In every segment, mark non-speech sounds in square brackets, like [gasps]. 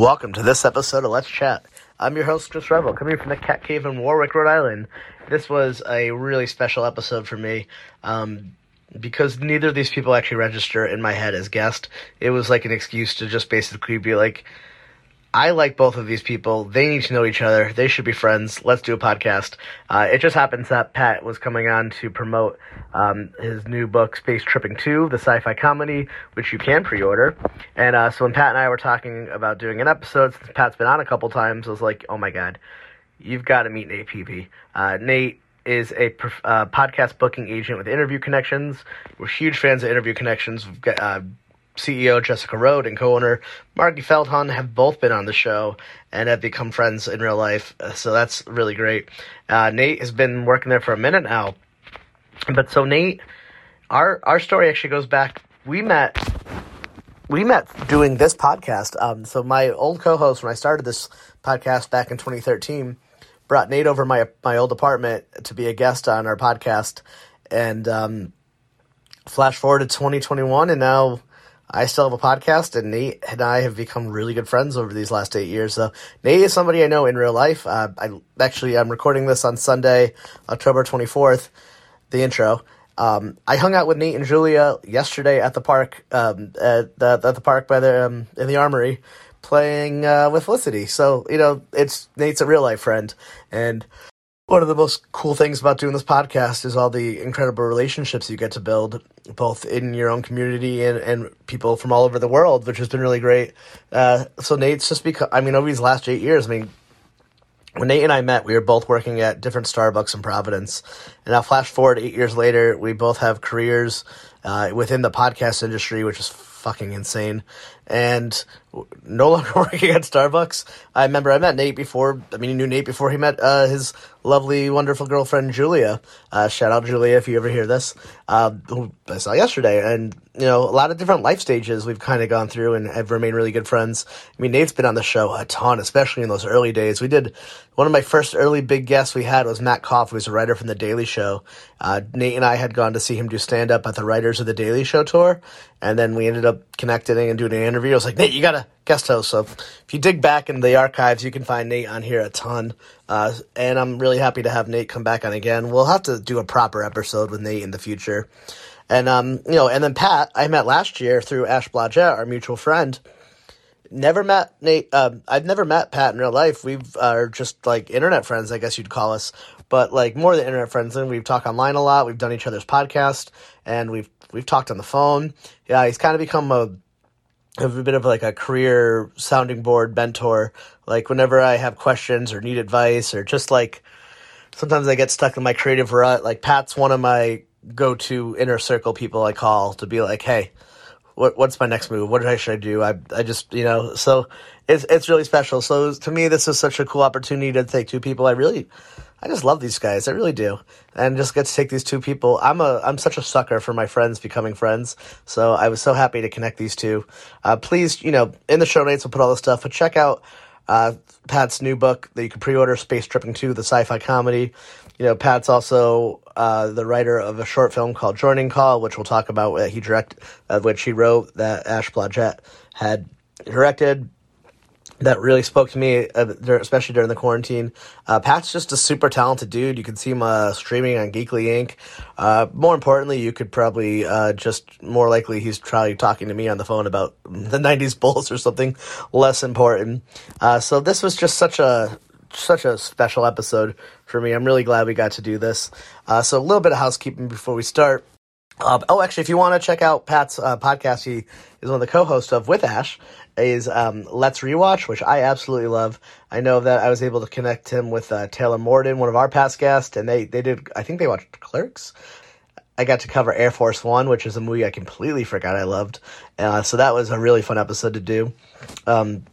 Welcome to this episode of Let's Chat. I'm your host, Chris Revel, coming from the Cat Cave in Warwick, Rhode Island. This was a really special episode for me um, because neither of these people actually register in my head as guest. It was like an excuse to just basically be like, I like both of these people. They need to know each other. They should be friends. Let's do a podcast. Uh, it just happens that Pat was coming on to promote um, his new book, Space Tripping 2, the sci fi comedy, which you can pre order. And uh, so when Pat and I were talking about doing an episode, since Pat's been on a couple times, I was like, oh my God, you've got to meet Nate Pepe. Uh, Nate is a uh, podcast booking agent with Interview Connections. We're huge fans of Interview Connections. We've got uh, CEO Jessica Rhodes and co-owner Margy Feldhuhn have both been on the show and have become friends in real life. Uh, so that's really great. Uh, Nate has been working there for a minute now, but so Nate, our our story actually goes back. We met. We met doing this podcast. Um, so my old co-host, when I started this podcast back in 2013, brought Nate over my my old apartment to be a guest on our podcast, and um, flash forward to 2021, and now I still have a podcast, and Nate and I have become really good friends over these last eight years. So Nate is somebody I know in real life. Uh, I actually I'm recording this on Sunday, October 24th. The intro. Um, I hung out with Nate and Julia yesterday at the park, um, at the at the park by the um, in the armory, playing uh, with Felicity. So you know, it's Nate's a real life friend, and one of the most cool things about doing this podcast is all the incredible relationships you get to build, both in your own community and, and people from all over the world, which has been really great. Uh, so Nate's just because, I mean, over these last eight years, I mean, when Nate and I met, we were both working at different Starbucks in Providence. And now, flash forward eight years later, we both have careers uh, within the podcast industry, which is fucking insane. And no longer [laughs] working at Starbucks. I remember I met Nate before. I mean, he knew Nate before he met uh, his lovely, wonderful girlfriend Julia. Uh, shout out Julia if you ever hear this. Uh, who I saw yesterday, and you know, a lot of different life stages we've kind of gone through and have remained really good friends. I mean, Nate's been on the show a ton, especially in those early days. We did one of my first early big guests we had was Matt Koff, who's a writer from The Daily Show. Uh, Nate and I had gone to see him do stand up at the Writers of The Daily Show tour, and then we ended up connecting and doing an interview. I was like, Nate, you gotta guest host. So if you dig back in the archives, you can find Nate on here a ton. Uh, and I'm really happy to have Nate come back on again. We'll have to do a proper episode with Nate in the future. And um, you know, and then Pat, I met last year through Ash Blodgett, our mutual friend. Never met Nate. Um, I've never met Pat in real life. Are uh, just like internet friends, I guess you'd call us. But like more than internet friends, and we've talked online a lot. We've done each other's podcast, and we've we've talked on the phone. Yeah, he's kind of become a a bit of like a career sounding board mentor. Like whenever I have questions or need advice or just like sometimes I get stuck in my creative rut. Like Pat's one of my go to inner circle people I call to be like, hey, what what's my next move? What should I do? I I just you know so it's it's really special. So to me, this is such a cool opportunity to take two people I really I just love these guys. I really do. And just get to take these two people. I'm a I'm such a sucker for my friends becoming friends. So I was so happy to connect these two. Uh, please, you know, in the show notes we'll put all the stuff, but check out uh, Pat's new book that you can pre-order, Space Tripping 2, the sci-fi comedy. You know, Pat's also uh, the writer of a short film called Joining Call, which we'll talk about. He direct, uh, which he wrote that Ash Blodgett had directed that really spoke to me, uh, especially during the quarantine. Uh, Pat's just a super talented dude. You can see him uh, streaming on Geekly Inc. Uh, more importantly, you could probably uh, just more likely he's probably talking to me on the phone about the '90s Bulls or something less important. Uh, so this was just such a such a special episode for me. I'm really glad we got to do this. so a little bit of housekeeping before we start. oh, actually, if you want to check out Pat's podcast, he is one of the co-hosts of with Ash is um, Let's Rewatch, which I absolutely love. I know that I was able to connect him with uh, Taylor Morden, one of our past guests, and they, they did, I think they watched Clerks. I got to cover Air Force One, which is a movie I completely forgot I loved. Uh, so that was a really fun episode to do. Um,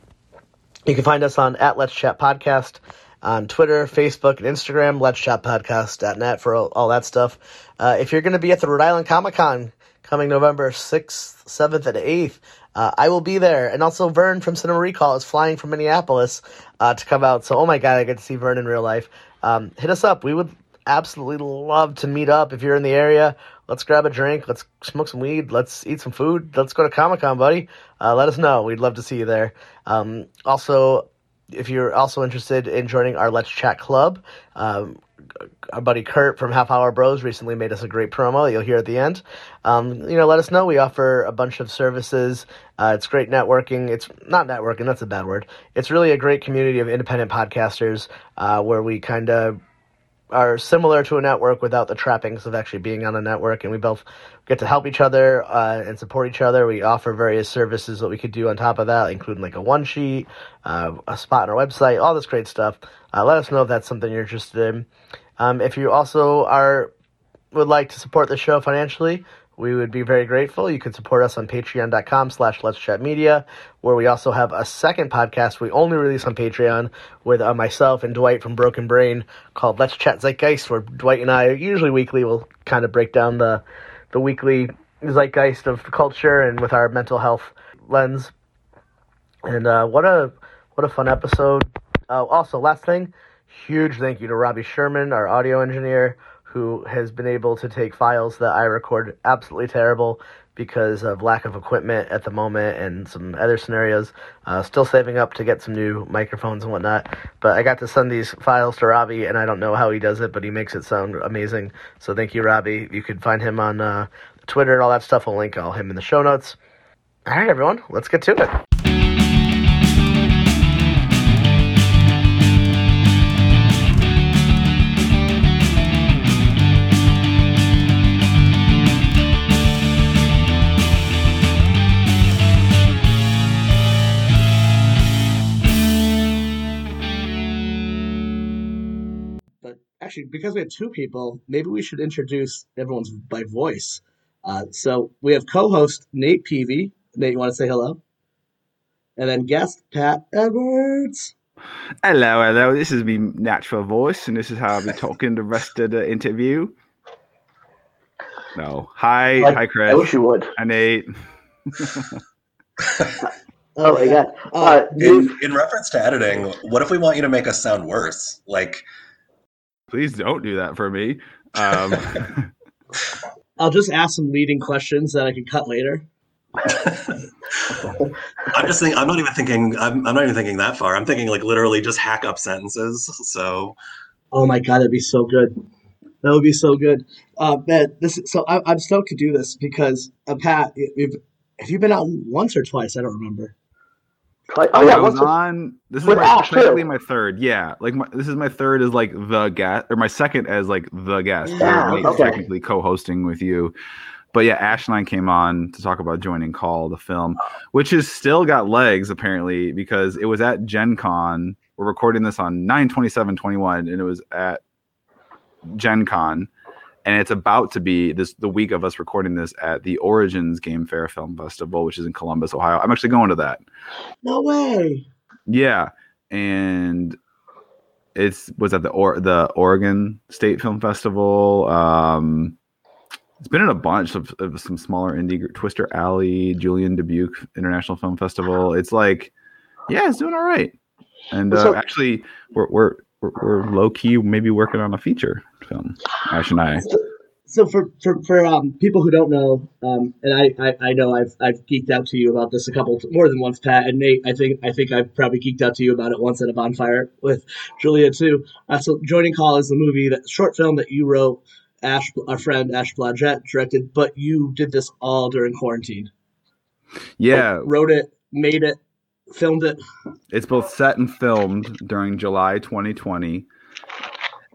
you can find us on at Let's Chat Podcast on Twitter, Facebook, and Instagram, Let's Chat Podcast.net for all, all that stuff. Uh, if you're going to be at the Rhode Island Comic Con coming November 6th, 7th, and 8th, uh, I will be there. And also, Vern from Cinema Recall is flying from Minneapolis uh, to come out. So, oh my God, I get to see Vern in real life. Um, hit us up. We would absolutely love to meet up if you're in the area let's grab a drink, let's smoke some weed, let's eat some food, let's go to Comic Con, buddy. Uh, let us know. We'd love to see you there. Um, also, if you're also interested in joining our Let's Chat Club, um, our buddy Kurt from Half Hour Bros recently made us a great promo. You'll hear at the end. Um, you know, let us know. We offer a bunch of services. Uh, it's great networking. It's not networking. That's a bad word. It's really a great community of independent podcasters uh, where we kind of are similar to a network without the trappings of actually being on a network, and we both get to help each other uh, and support each other. We offer various services that we could do on top of that, including like a one sheet, uh, a spot on our website, all this great stuff. Uh, let us know if that's something you're interested in. Um, if you also are would like to support the show financially, we would be very grateful. You can support us on patreon.com slash let's chat media, where we also have a second podcast we only release on Patreon with uh, myself and Dwight from Broken Brain called Let's Chat Zeitgeist, where Dwight and I, usually weekly, will kind of break down the, the weekly zeitgeist of culture and with our mental health lens. And uh, what a what a fun episode. Uh, also, last thing, huge thank you to Robbie Sherman, our audio engineer, who has been able to take files that I record absolutely terrible because of lack of equipment at the moment and some other scenarios. Uh, still saving up to get some new microphones and whatnot. But I got to send these files to Robbie, and I don't know how he does it, but he makes it sound amazing. So thank you, Robbie. You can find him on uh, Twitter and all that stuff. I'll link all him in the show notes. All right, everyone, let's get to it. Actually, because we have two people, maybe we should introduce everyone's by voice. Uh, so we have co-host Nate Peavy. Nate, you want to say hello? And then guest Pat Edwards. Hello, hello. This is my natural voice, and this is how I'll be talking the rest of the interview. No, hi, I, hi, Chris. I wish you would. Hi, Nate. [laughs] oh my god! Uh, in, in reference to editing, what if we want you to make us sound worse? Like Please don't do that for me. Um, [laughs] I'll just ask some leading questions that I can cut later. I'm just thinking. I'm not even thinking. I'm, I'm not even thinking that far. I'm thinking like literally just hack up sentences. So. Oh my god, that'd be so good. That would be so good. Uh, man, this is, so I, am stoked to do this because uh, Pat, if, have you been out once or twice? I don't remember. Like, oh, oh yeah, I was on. This is my, technically my third. Yeah, like my, this is my third as like the guest, or my second as like the guest. Yeah, okay. technically co-hosting with you. But yeah, Ash and I came on to talk about joining Call the film, which has still got legs apparently because it was at Gen Con. We're recording this on 9 27 21, and it was at Gen Con and it's about to be this the week of us recording this at the Origins Game Fair Film Festival, which is in Columbus, Ohio. I'm actually going to that. No way. Yeah, and it's was at the or the Oregon State Film Festival. Um, it's been in a bunch of, of some smaller indie group, Twister Alley, Julien Dubuque International Film Festival. It's like, yeah, it's doing all right. And uh, so, actually, we're we're we're, we're low key maybe working on a feature film. Ash and I. So, for for, for um, people who don't know, um, and I, I, I know I've I've geeked out to you about this a couple more than once, Pat and Nate. I think I think I've probably geeked out to you about it once at a bonfire with Julia too. Uh, so, Joining Call is the movie that short film that you wrote. Ash, our friend Ash Blodgett directed, but you did this all during quarantine. Yeah, like, wrote it, made it, filmed it. It's both set and filmed during July 2020.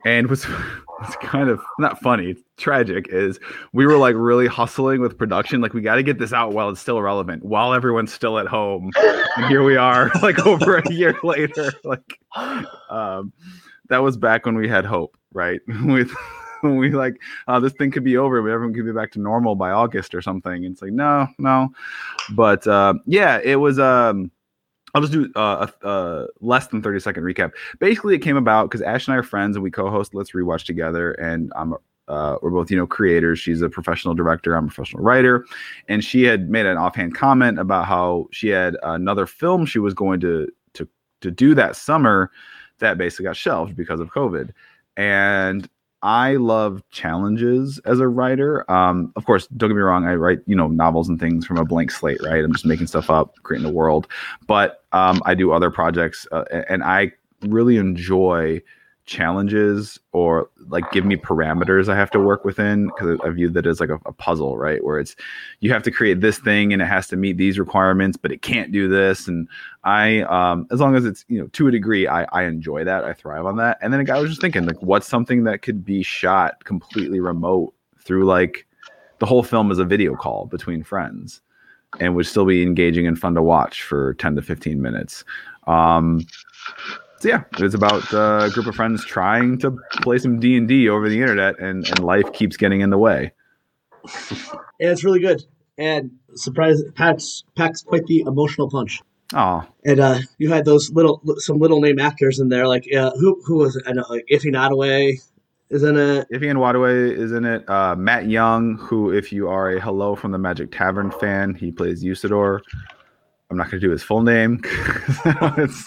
And what's, [laughs] what's kind of not funny, tragic is we were like really hustling with production. Like, we got to get this out while it's still relevant, while everyone's still at home. And here we are, [laughs] like over a year later. [laughs] Like, um, that was back when we had hope, right? with we like uh, this thing could be over but everyone could be back to normal by august or something it's like no no but uh, yeah it was um I'll just do uh, a, a, less than 30 second recap. Basically, it came about because Ash and I are friends and we co host Let's Rewatch together. And I'm uh, we're both, you know, creators. She's a professional director. I'm a professional writer. And she had made an offhand comment about how she had another film she was going to to to do that summer that basically got shelved because of COVID. And I love challenges as a writer. Um, of course, don't get me wrong. I write, you know, novels and things from a blank slate, right? I'm just making stuff up, creating a world. But um, I do other projects, uh, and I really enjoy challenges or like give me parameters I have to work within because I view that as like a, a, puzzle, right? Where it's you have to create this thing and it has to meet these requirements, but it can't do this. And I, um, as long as it's you know to a degree, I I enjoy that. I thrive on that. And then I was just thinking like, what's something that could be shot completely remote through like the whole film is a video call between friends and would still be engaging and fun to watch for 10 to 15 minutes. Um, so yeah, it's about uh, a group of friends trying to play some D and D over the internet, and and life keeps getting in the way. And it's really good. And surprise, packs packs quite the emotional punch. Oh, and uh, you had those little some little name actors in there, like uh, who who was it? I know, like Ify Nwadiwe is in it. Ify Nwadiwe is in it. Uh, Matt Young, who, if you are a Hello from the Magic Tavern fan, he plays Usidore. I'm not going to do his full name. [laughs] [laughs] it's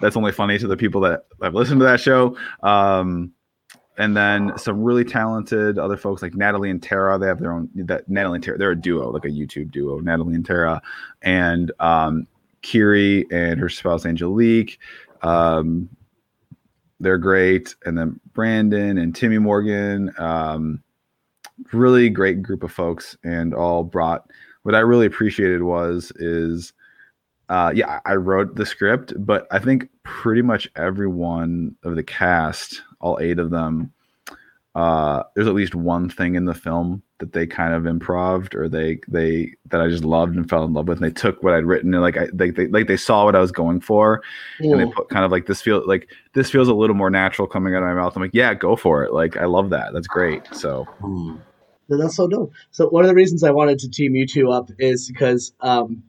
that's only funny to the people that have listened to that show. Um, and then some really talented other folks like Natalie and Tara. They have their own that Natalie and Tara. They're a duo, like a YouTube duo. Natalie and Tara, and um, Kiri and her spouse Angelique. Um, they're great. And then Brandon and Timmy Morgan. Um, really great group of folks, and all brought. What I really appreciated was is uh, yeah, I wrote the script, but I think pretty much everyone of the cast, all eight of them, uh, there's at least one thing in the film that they kind of improved or they they that I just loved and fell in love with. And they took what I'd written and like I they, they like they saw what I was going for, and they put kind of like this feel like this feels a little more natural coming out of my mouth. I'm like, yeah, go for it. Like I love that. That's great. So. That's so dope. So one of the reasons I wanted to team you two up is because um,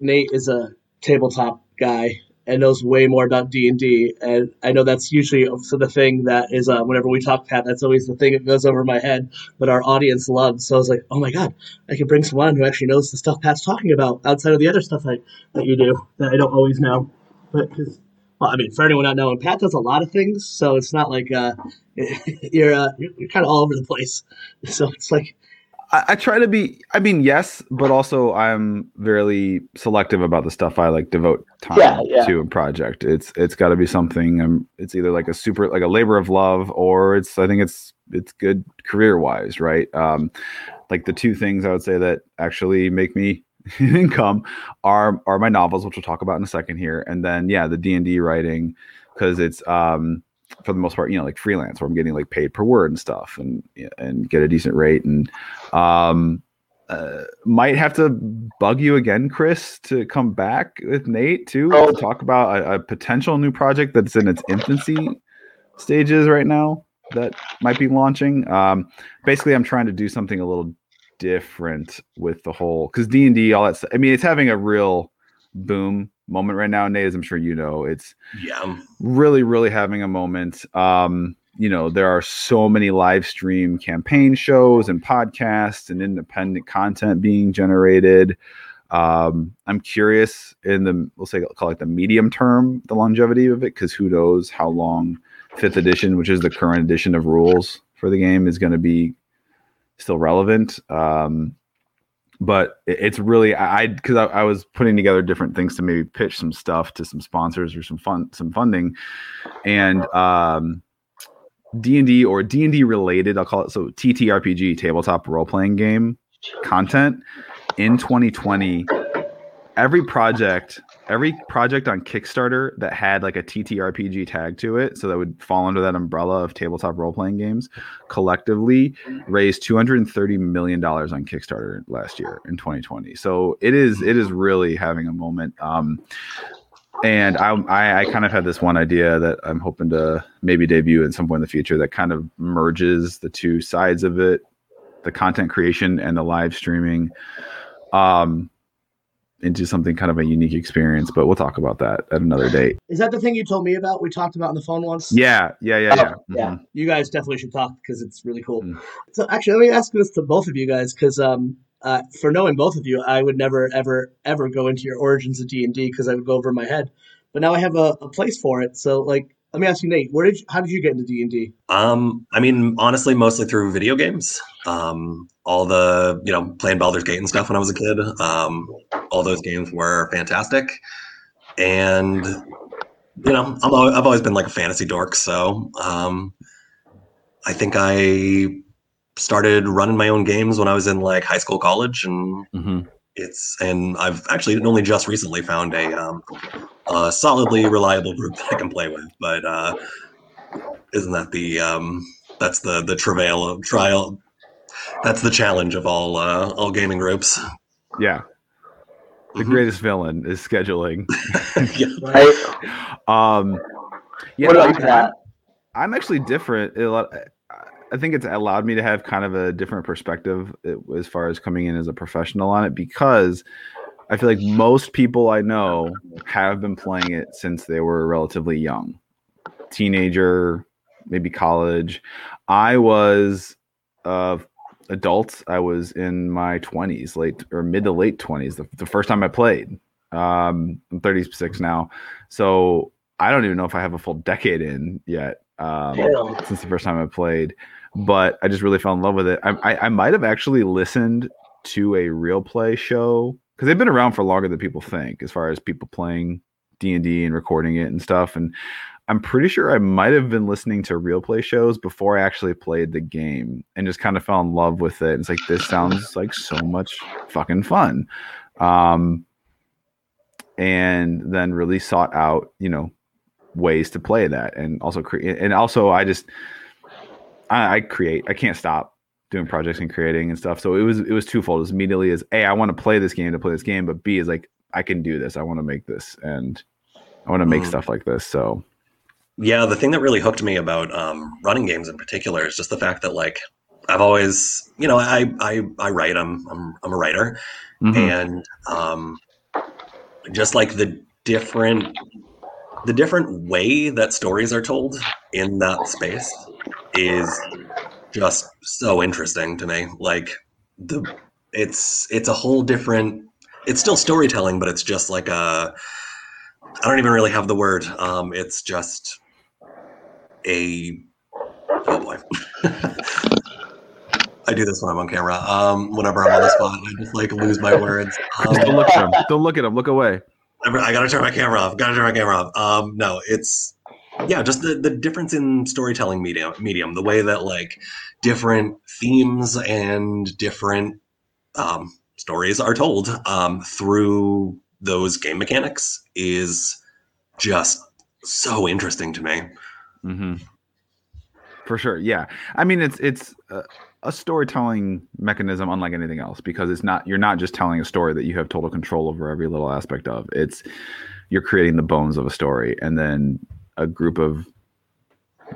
Nate is a tabletop guy and knows way more about D and D, and I know that's usually so the thing that is uh, whenever we talk Pat, that's always the thing that goes over my head. But our audience loves, so I was like, oh my god, I can bring someone who actually knows the stuff Pat's talking about outside of the other stuff I, that you do that I don't always know. But because, well, I mean, for anyone not knowing, Pat does a lot of things, so it's not like uh, [laughs] you're uh, you're, you're kind of all over the place. [laughs] So it's like I, I, try to be. I mean, yes, but also I'm very selective about the stuff I like devote time yeah, yeah. to a project. It's it's got to be something. Um, it's either like a super like a labor of love, or it's I think it's it's good career wise, right? Um, like the two things I would say that actually make me [laughs] income are are my novels, which we'll talk about in a second here, and then yeah, the D and D writing because it's um for the most part, you know, like freelance where I'm getting like paid per word and stuff and and get a decent rate and um uh, might have to bug you again, Chris, to come back with Nate too oh. to talk about a, a, potential new project that's in its infancy stages right now that might be launching. Um, basically, I'm trying to do something a little different with the whole because D and D, all that. Stuff, I mean, it's having a real boom moment right now, Nate, as I'm sure you know. It's yeah, really, really having a moment. Um, you know, there are so many live stream campaign shows and podcasts and independent content being generated. Um, I'm curious in the we'll say call it the medium term, the longevity of it, because who knows how long fifth edition, which is the current edition of rules for the game, is going to be still relevant. Um, but it's really I because I, I, was putting together different things to maybe pitch some stuff to some sponsors or some fun some funding, and um, D and D or D and D related I'll call it so TTRPG tabletop role playing game content in 2020 every project every project on kickstarter that had like a ttrpg tag to it so that would fall under that umbrella of tabletop role-playing games collectively raised 230 million dollars on kickstarter last year in 2020 so it is it is really having a moment um, and I, I, I kind of had this one idea that I'm hoping to maybe debut in some point in the future that kind of merges the two sides of it, the content creation and the live streaming. Um, into something kind of a unique experience, but we'll talk about that at another date. Is that the thing you told me about? We talked about on the phone once. Yeah, yeah, yeah, yeah. Oh, yeah, mm-hmm. you guys definitely should talk because it's really cool. Mm. So actually, let me ask this to both of you guys because um, uh, for knowing both of you, I would never, ever, ever go into your origins of D and D because I would go over my head. But now I have a, a place for it. So like, let me ask you, Nate. Where did you, how did you get into D and D? Um, I mean, honestly, mostly through video games. Um, all the you know playing Baldur's Gate and stuff when I was a kid. Um, all those games were fantastic, and you know I'm I've always been like a fantasy dork. So um, I think I started running my own games when I was in like high school, college, and hmm it's and I've actually only just recently found a, um, a solidly reliable group [laughs] that I can play with. But uh, isn't that the um, that's the the travail of trial? That's the challenge of all uh, all gaming groups. Yeah. The Mhm. greatest villain is scheduling. [laughs] yeah. Right? Um, yeah, what about I'm- I'm actually different. It, al- I think it's allowed me to have kind of a different perspective uh, as far as coming in as a professional on it because I feel like most people I know have been playing it since they were relatively young, teenager, maybe college. I was uh, adult. I was in my 20s, late or mid to late 20s, the, the first time I played. Um, I'm 36 now, so I don't even know if I have a full decade in yet. Um, since the first time I played, but I just really fell in love with it. I, I, I might have actually listened to a real play show because they've been around for longer than people think, as far as people playing D and D and recording it and stuff. And I'm pretty sure I might have been listening to real play shows before I actually played the game and just kind of fell in love with it. It's like this sounds like so much fucking fun. Um, and then really sought out, you know, ways to play that and also create and also i just I, I create i can't stop doing projects and creating and stuff so it was it was twofold it was immediately as a i want to play this game to play this game but b is like i can do this i want to make this and i want to make Mm. stuff like this so Yeah, the thing that really hooked me about um, running games in particular is just the fact that like I've always, you know, I I, I write. I'm, I'm I'm a writer, mhm. and um, just like the different the different way that stories are told in that space is just so interesting to me like the it's it's a whole different it's still storytelling but it's just like a i don't even really have the word um it's just a oh boy i do this when i'm on camera um whenever i'm on the spot i just like lose my words um, don't look at him don't look at him look away I gotta turn my camera off. Gotta turn my camera off. Um, no, it's yeah, just the the difference in storytelling medium, medium, the way that like different themes and different um, stories are told um, through those game mechanics is just so interesting to me. Hmm For sure, yeah. I mean, it's it's a, a storytelling mechanism unlike anything else because it's not you're not just telling a story that you have total control over every little aspect of. It's you're creating the bones of a story, and then a group of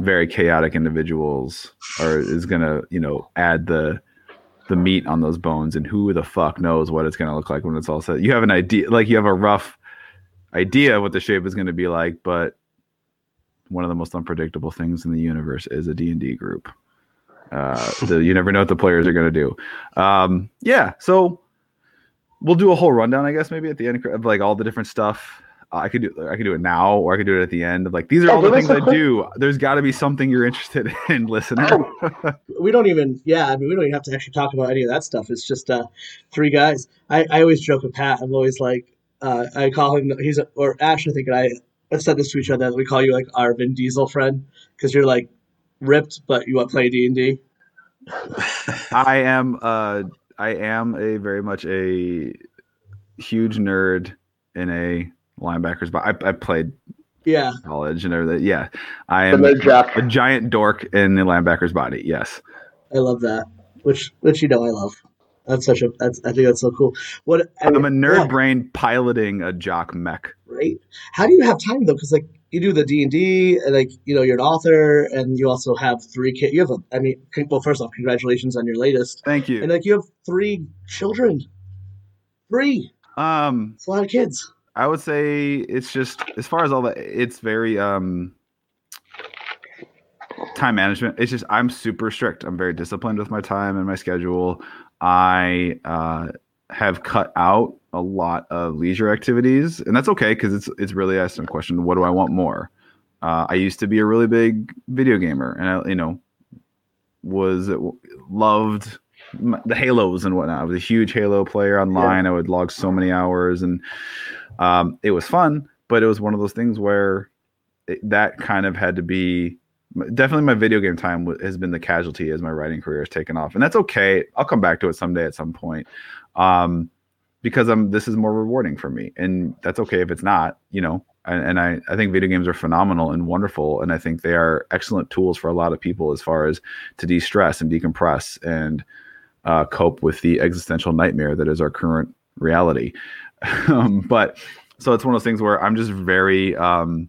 very chaotic individuals are is gonna you know add the the meat on those bones, and who the fuck knows what it's gonna look like when it's all set. You have an idea, like you have a rough idea what the shape is going to be like, but one of the most unpredictable things in the universe is a D&D group. Uh, so you never know what the players are going to do. Um, yeah, so we'll do a whole rundown, I guess, maybe at the end of like all the different stuff. Uh, I could do I could do it now, or I could do it at the end. Of like these are Yeah, all the things I quick- do. There's got to be something you're interested [laughs] in, listener. Oh. we don't even yeah i mean we don't even have to actually talk about any of that stuff it's just uh three guys i, I always joke with pat i'm always like uh i call him he's a, or ash i think and i have said this to each other we call you like our vin diesel friend because you're like ripped but you want to play d&d [laughs] I am uh I am a very much a huge nerd in a linebackers, but I, I played yeah college and everything. Yeah, I am nerd jock. a giant dork in the linebacker's body. Yes. i love that which which you know i love that's such a that's i think that's so cool what I I'm a nerd yeah, brain piloting a jock mech. Right how do you have time though because like you do the d&d like you know you're an author and you also have three kids you have a i mean well first off congratulations on your latest Thank you. and like you have three children three Um, it's a lot of kids I would say it's just as far as all that, it's very um time management. It's just I'm super strict. I'm very disciplined with my time and my schedule. I uh, have cut out a lot of leisure activities, and that's okay because it's it's really asking a question: What do I want more? Uh, I used to be a really big video gamer, and I, you know, was loved the Halos and whatnot. I was a huge Halo player online. Yeah. I would log so many hours, and um, it was fun. But it was one of those things where it, that kind of had to be definitely my video game time has been the casualty as my writing career has taken off, and that's okay. I'll come back to it someday at some point, um, because I'm this is more rewarding for me, and that's okay if it's not. You know, and, and I I think video games are phenomenal and wonderful, and I think they are excellent tools for a lot of people as far as to de stress and decompress and uh, cope with the existential nightmare that is our current reality. [laughs] um, but so it's one of those things where I'm just very. Um,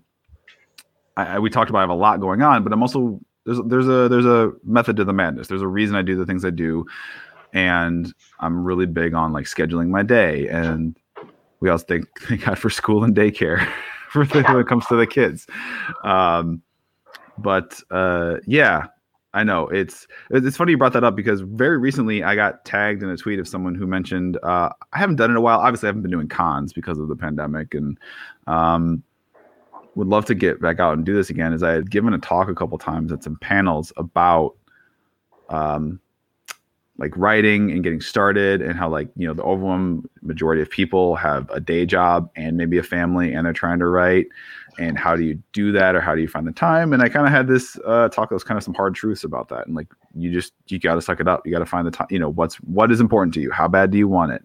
I, we talked about I have a lot going on, but I'm also there's there's a there's a method to the madness. There's a reason I do the things I do, and I'm really big on like scheduling my day. And we also thank [laughs] thank God for school and daycare [laughs] for the, when it comes to the kids. Um, but uh, yeah, I know it's it's funny you brought that up because very recently I got tagged in a tweet of someone who mentioned uh, I haven't done it in a while. Obviously, I haven't been doing cons because of the pandemic, and um, would love to get back out and do this again. Is I had given a talk a couple times at some panels about um, like writing and getting started and how like you know the overwhelming majority of people have a day job and maybe a family and they're trying to write. And how do you do that or how do you find the time? And i kind of had this uh, talk that was kind of some hard truths about that. And like you just you got to suck it up. You got to find the time you know what's what is important to you? How bad do you want it?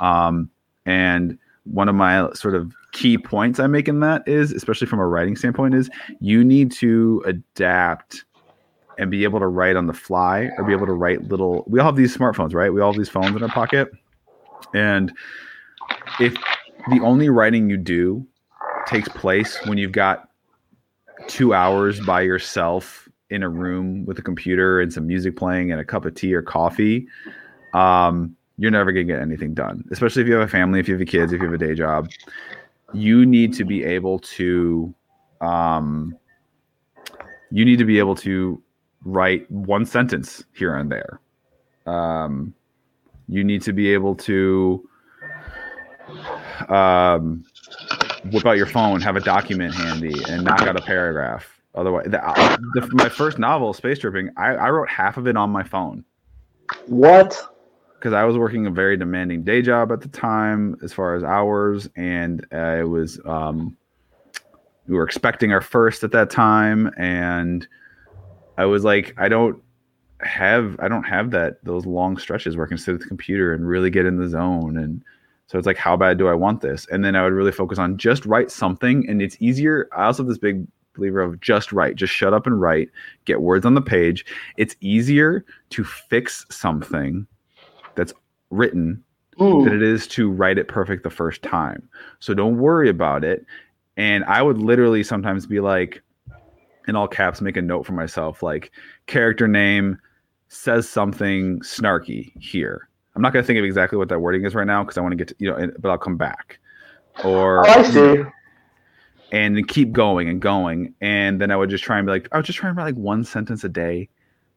Um, and one of my sort of key points i make in that is especially from a writing standpoint is you need to adapt and be able to write on the fly or be able to write little we all have these smartphones right we all have these phones in our pocket and if the only writing you do takes place when you've got two hours by yourself in a room with a computer and some music playing and a cup of tea or coffee, um, you're never going to get anything done. Especially if you have a family, if you have kids, if you have a day job, you need to be able to, um, you need to be able to write one sentence here and there. Um, you need to be able to, um, whip out your phone, have a document handy, and knock out a paragraph. Otherwise, the, the, my first novel, Space Tripping, I, I wrote half of it on my phone. What? Because I was working a very demanding day job at the time, as far as hours, and I was um, we were expecting our first at that time, and I was like, I don't have I don't have that those long stretches where I can sit at the computer and really get in the zone and so it's like, how bad do I want this? And then I would really focus on just write something. And it's easier. I also have this big believer of just write, just shut up and write, get words on the page. It's easier to fix something that's written Ooh. than it is to write it perfect the first time. So don't worry about it. And I would literally sometimes be like, in all caps, make a note for myself, like character name says something snarky here I'm not going to think of exactly what that wording is right now because I want to get to, you know, but I'll come back. Or oh, I see. And keep going and going, and then I would just try and be like, I would just try and write like one sentence a day,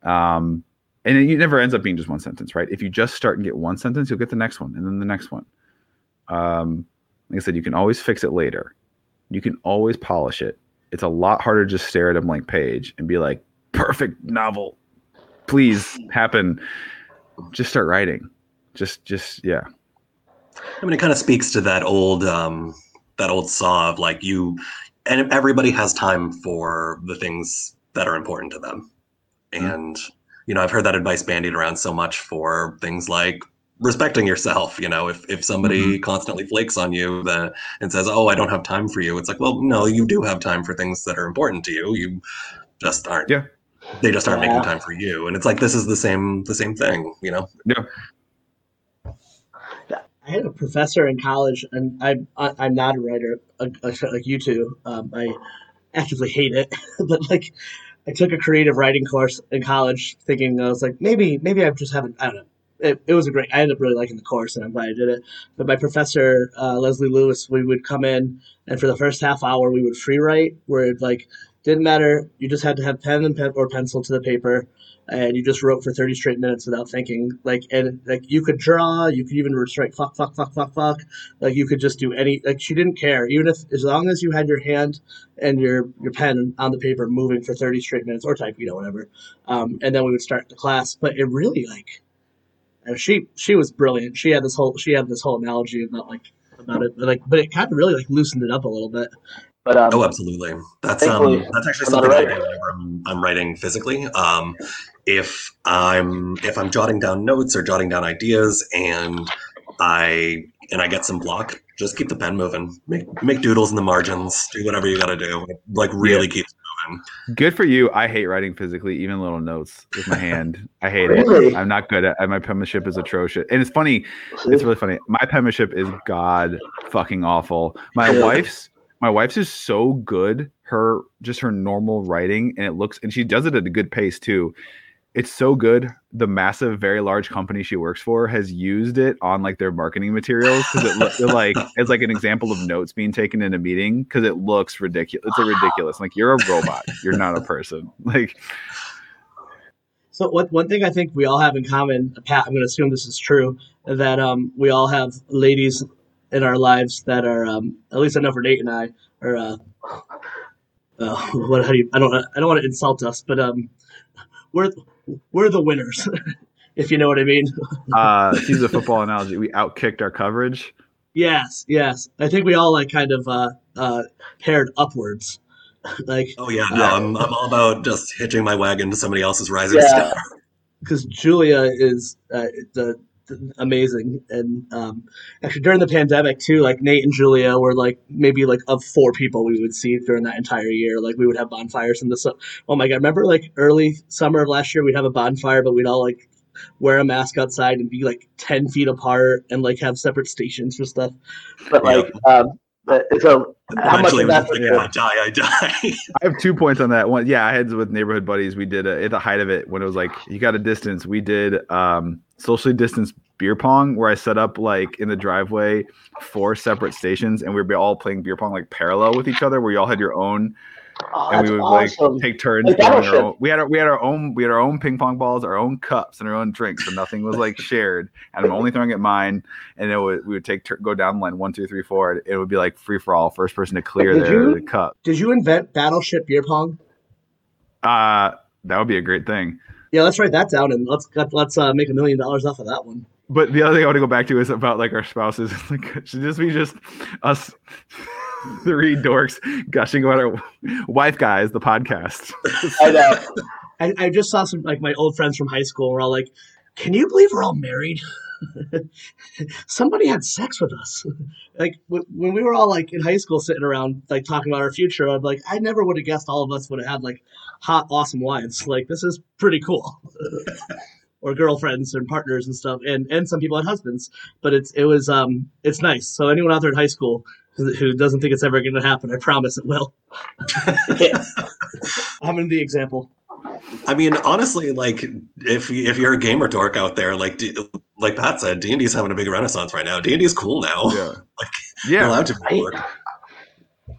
um, and it never ends up being just one sentence, right? If you just start and get one sentence, you'll get the next one, and then the next one. Um, like I said, you can always fix it later. You can always polish it. It's a lot harder to just stare at a blank page and be like, perfect novel, please happen. Just start writing just just yeah i mean it kind of speaks to that old um that old saw of like you and everybody has time for the things that are important to them mm-hmm. and you know i've heard that advice bandied around so much for things like respecting yourself you know if if somebody mm-hmm. constantly flakes on you then and says oh i don't have time for you it's like well no you do have time for things that are important to you you just aren't yeah they just aren't yeah. making time for you and it's like this is the same the same thing you know yeah I had a professor in college, and I'm I am not a writer like you two. Um, I actively hate it, [laughs] but like I took a creative writing course in college, thinking I was like maybe maybe I just haven't I don't know. It, it was a great. I ended up really liking the course, and I'm glad I did it. But my professor uh, Leslie Lewis, we would come in, and for the first half hour, we would free write, where it like Didn't matter. You just had to have pen and pen or pencil to the paper, and you just wrote for thirty straight minutes without thinking. Like and like you could draw. You could even write fuck fuck fuck fuck fuck. Like you could just do any. Like she didn't care. Even if as long as you had your hand and your your pen on the paper moving for thirty straight minutes or type, you know, whatever. Um, and then we would start the class. But it really like. And She she was brilliant. She had this whole she had this whole analogy about like about it, but like but it kind of really like loosened it up a little bit. But um, Oh, absolutely. That's um, that's actually I'm something I do writer. whenever I'm, I'm writing physically. Um, if I'm if I'm jotting down notes or jotting down ideas, and I and I get some block, just keep the pen moving. Make make doodles in the margins. Do whatever you got to do. Like really keep moving. Good for you. I hate writing physically, even little notes with my hand. I hate Really? it. I'm not good at it. My penmanship is atrocious. And it's funny. It's really funny. My penmanship is god fucking awful. My Yeah. wife's my wife's is so good. Her just her normal writing, and it looks and she does it at a good pace too. It's so good. The massive, very large company she works for has used it on like their marketing materials because it looks like [laughs] it's like an example of notes being taken in a meeting because it looks ridiculous. It's a ridiculous. Like you're a robot. You're not a person. [laughs] Like So one one thing I think we all have in common, Pat, I'm going to assume this is true, that um, we all have ladies in our lives that are, um, at least I know for Nate and I, are, uh, uh, [laughs] what how do you, I don't I don't want to insult us, but um, we're we're the winners, [laughs] if you know what I mean. uh, [laughs] to use a football analogy, we outkicked our coverage. yes, yes. I think we all like kind of uh, uh, paired upwards, [laughs] like Oh yeah, no, I'm I'm all about just hitching my wagon to somebody else's rising Yeah. star. because Julia is uh, the, the amazing, and um, actually during the pandemic too, like Nate and Julia were like maybe like of four people we would see during that entire year. Like we would have bonfires in the su- oh my god, remember like early summer of last year we'd have a bonfire, but we'd all like wear a mask outside and be like ten feet apart and like have separate stations for stuff. but like, um, but- so how much of that? just like, if I die, I die. [laughs] I have two points on that. One, yeah, I had with neighborhood buddies. We did a, at the height of it when it was like you got a distance. We did um, socially distanced beer pong, where I set up like in the driveway four separate stations, and we were all playing beer pong like parallel with each other, where you all had your own, Oh, and we would awesome. like take turns. Like our own, we had our, we had our own we had our own ping pong balls, our own cups, and our own drinks, so nothing was like shared. And I'm only throwing at mine, and it would we would take go down the line one two three four. and It would be like free for all, first person to clear Did their you- cup. Did you invent Battleship Beer Pong? Uh that would be a great thing. Yeah, let's write that down and let's let's uh, make a million dollars off of that one. But the other thing I want to go back to is about like our spouses. [laughs] Like, should this be just us [laughs] three dorks gushing about our wife guys, the podcast? [laughs] I know. I, I just saw some like my old friends from high school. We're all like, "Can you believe we're all married? [laughs] Somebody had sex with us." [laughs] like w- when we were all like in high school, sitting around like talking about our future. I'm like, I never would have guessed all of us would have had like hot, awesome wives. Like this is pretty cool. [laughs] or girlfriends and partners and stuff, and and some people had husbands. But it's it was um it's nice. So anyone out there in high school who who doesn't think it's ever going to happen, I promise it will. I'm in the example. I mean, honestly, like if if you're a gamer dork out there, like D- like Pat said, D and D's having a big renaissance right now. D and D's cool now. Yeah, [laughs] You're yeah. allowed to Right. work.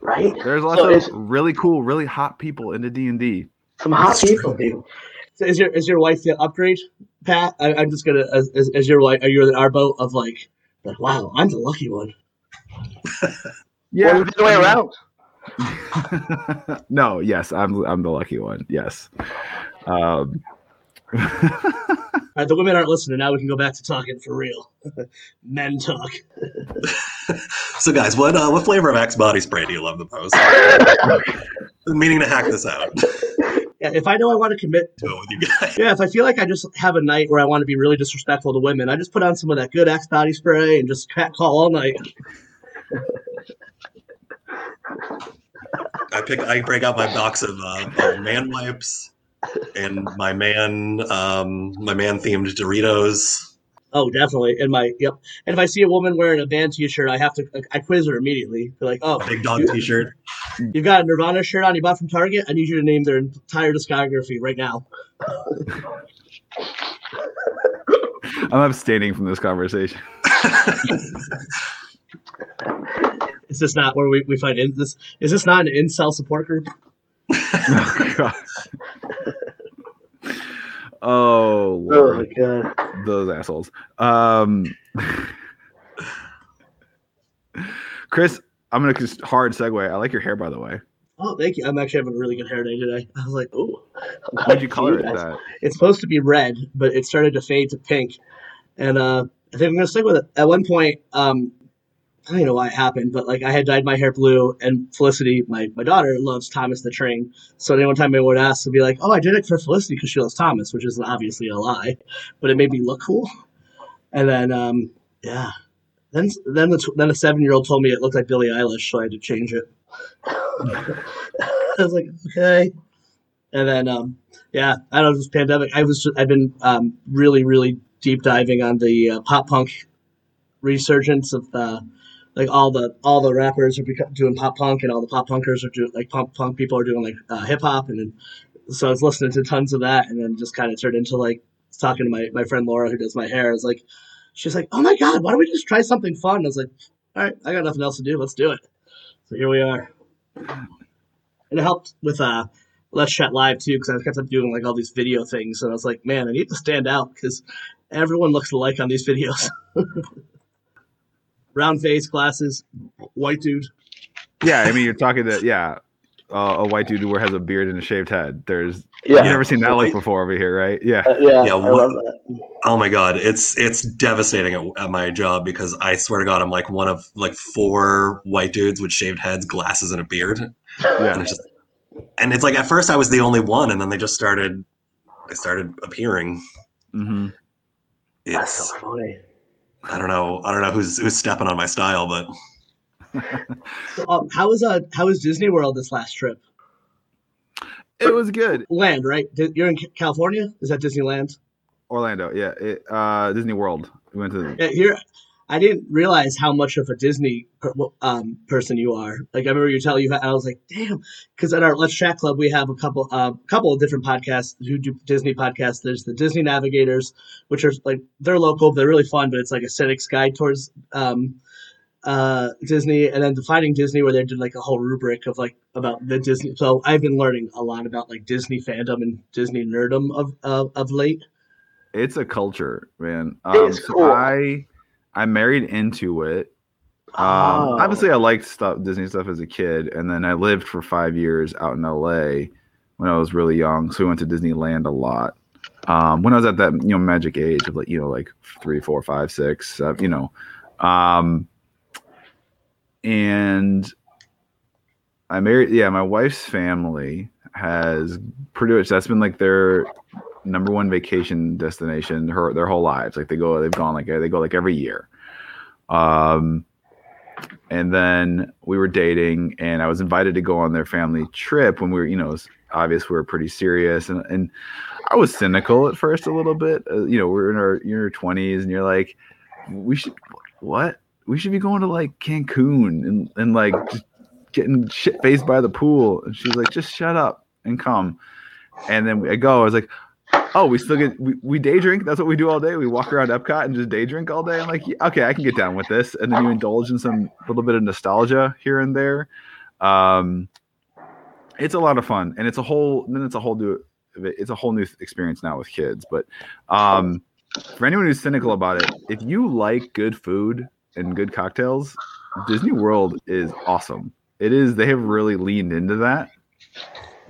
right? There's lots So of really cool, really hot people into D and D. Some hot That's people, So is your is your wife the upgrade, Pat? I, I'm just gonna as, as, as your wife, are you in our boat of like, like, wow, I'm the lucky one. Or the other way around. [laughs] no, yes, I'm I'm the lucky one. Yes. Um, All right, the women aren't listening. Now we can go back to talking for real. [laughs] Men talk. [laughs] So, guys, what uh, what flavor of Axe body spray do you love the most? Meaning to hack this out. Yeah, if I know I want to commit, to it with you guys. yeah, if I feel like I just have a night where I want to be really disrespectful to women, I just put on some of that good Axe body spray and just cat call all night. I pick. I break out my box of, uh, of man wipes and my man um, my man themed Doritos. Oh, definitely. And my yep. And if I see a woman wearing a band T-shirt, I have to I quiz her immediately. Be like, oh, A big dog you- T-shirt. You've got a Nirvana shirt on you bought from Target. I need you to name their entire discography right now. I'm abstaining from this conversation. [laughs] [laughs] Is this not where we, we find in this? Is this not an incel support group? oh, [laughs] God. [laughs] oh, Oh Lord. my god. those assholes. Um, Chris, I'm gonna just hard segue. I like your hair, by the way. Oh, thank you. I'm actually having a really good hair day today. I was like, oh, Why'd you color it [laughs] that? it's supposed to be red, but it started to fade to pink, and uh, I think I'm gonna stick with it. At one point, um, I don't know why it happened, but like I had dyed my hair blue, and Felicity, my, my daughter, loves Thomas the Train. So any one time anyone would ask, would be like, "Oh, I did it for Felicity because she loves Thomas," which is obviously a lie, but it made me look cool. And then, um, yeah, then then the then a seven year old told me it looked like Billie Eilish, so I had to change it. [laughs] I was like, okay. And then, um, yeah, I don't know, this pandemic. I was I've been um, really really deep diving on the uh, pop punk resurgence of uh, like all the all the rappers are doing pop punk and all the pop punkers are doing like pop punk people are doing like uh, hip hop and then so I was listening to tons of that and then just kind of turned into like talking to my my friend Laura who does my hair. I was like, she's like, oh my god, why don't we just try something fun? I was like, all right, I got nothing else to do. Let's do it. So here we are. And it helped with uh Let's Chat Live too, because I kept up doing like all these video things, and I was like, man, I need to stand out because everyone looks alike on these videos. [laughs] Round face, glasses, white dude. Yeah, I mean, you're talking to yeah, uh, a white dude who has a beard and a shaved head. There's Yeah. you've never seen that look before over here, right? Yeah. Uh, yeah, Yeah, I what- love that. Oh my god, it's it's devastating at, at my job because I swear to God, I'm like one of like four white dudes with shaved heads, glasses, and a beard, and Yeah. it's just, and it's like at first I was the only one, and then they just started, they started appearing. Mm-hmm. That's so funny. I don't know, I don't know who's who's stepping on my style, but So, um, how was uh how was Disney World this last trip? It was good. Land, right? You're in California. Is that Disneyland? Orlando, yeah. It, uh, Disney World. We went to. Yeah, here, I didn't realize how much of a Disney per- um, person you are. Like I remember you telling you, I was like, damn, because at our Let's Chat Club we have a couple, uh, couple of different podcasts who do Disney podcasts. There's the Disney Navigators, which are like they're local, they're really fun, but it's like a cynic's guide towards um, uh, Disney, and then Defining Disney, where they did like a whole rubric of like about the Disney. So I've been learning a lot about like Disney fandom and Disney nerdom of of, of late. It's a culture, man. It Um, is so cool. I I married into it. Um, Oh. Obviously, I liked stuff Disney stuff as a kid, and then I lived for five years out in LA when I was really young. So we went to Disneyland a lot. Um, when I was at that you know magic age of like you know like three, four, five, six, uh, you know, um, and I married. Yeah, my wife's family has pretty much that's been like their number one vacation destination her their whole lives. Like they go, they've gone like they go like every year. Um, and then we were dating, and I was invited to go on their family trip when we were, you know, obvious we were pretty serious, and and I was cynical at first a little bit. Uh, you know, we're in our in your twenties, and you're like, we should what? We should be going to like Cancun and and like getting shit faced by the pool. And she's like, just shut up and come. And then I go. I was like, oh, we still get we, we day drink. That's what we do all day. We walk around Epcot and just day drink all day. I'm like, yeah, okay, I can get down with this. And then you indulge in some little bit of nostalgia here and there. Um, it's a lot of fun, and it's a whole. Then it's a whole new. It's a whole new experience now with kids. But um, for anyone who's cynical about it, if you like good food and good cocktails, Disney World is awesome. It is. They have really leaned into that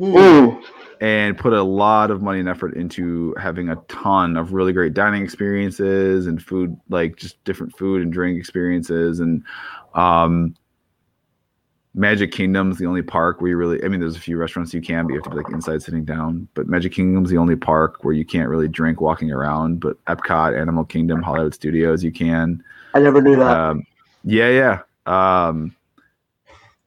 Ooh. And put a lot of money and effort into having a ton of really great dining experiences and food like just different food and drink experiences and um magic kingdom's the only park where you really i mean there's a few restaurants you can but you have to be like inside sitting down but magic kingdom's the only park where you can't really drink walking around but epcot animal kingdom hollywood studios you can I never knew that. um, yeah, yeah. Um,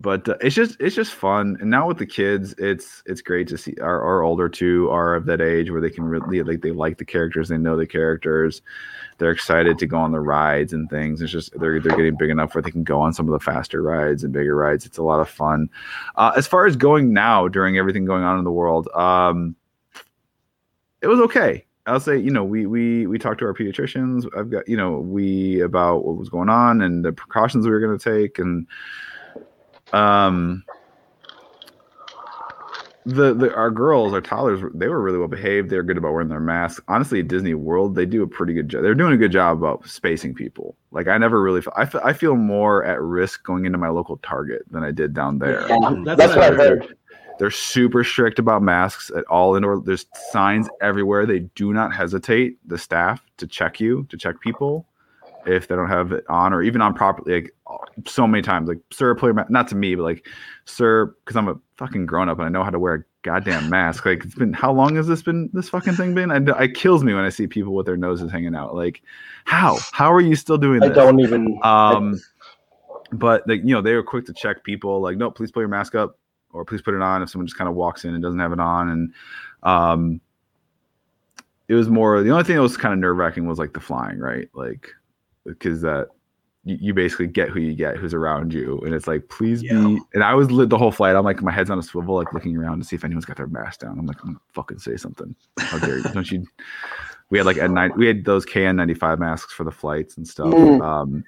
but uh, it's just it's just fun, and now with the kids, it's it's great to see. Our, our older two are of that age where they can really like they like the characters, they know the characters, they're excited to go on the rides and things. It's just they're they're getting big enough where they can go on some of the faster rides and bigger rides. It's a lot of fun. Uh, as far as going now during everything going on in the world, um, it was okay. I'll say, you know, we we we talked to our pediatricians. I've got, you know, we about what was going on and the precautions we were going to take, and um, the, the our girls, our toddlers, they were really well behaved. They were good about wearing their masks. Honestly, at Disney World, they do a pretty good job. They're doing a good job about spacing people. Like I never really, I feel, I feel more at risk going into my local Target than I did down there. Yeah, That's that's, what what I heard. They're super strict about masks at all indoor. There's signs everywhere. They do not hesitate, the staff, to check you, to check people if they don't have it on or even on properly. Like so many times, like, sir, pull your. Not to me, but like, sir, because I'm a fucking grown up and I know how to wear a goddamn mask. Like, it's been, how long has this been, this fucking thing been? And it kills me when I see people with their noses hanging out. Like, how? How are you still doing I this? don't even. Um, but like you know, they were quick to check people. Like, no, please put your mask up, or please put it on if someone just kind of walks in and doesn't have it on. And um, it was more the only thing that was kind of nerve wracking was like the flying, right? Like because that you, you basically get who you get, who's around you, and it's like please Yeah. be. And I was lit the whole flight. I'm like my head's on a swivel, like looking around to see if anyone's got their mask down. I'm like, I'm gonna fucking say something. How dare you? Don't you? [laughs] We had like at night we had those KN95 masks for the flights and stuff. Mm. Um,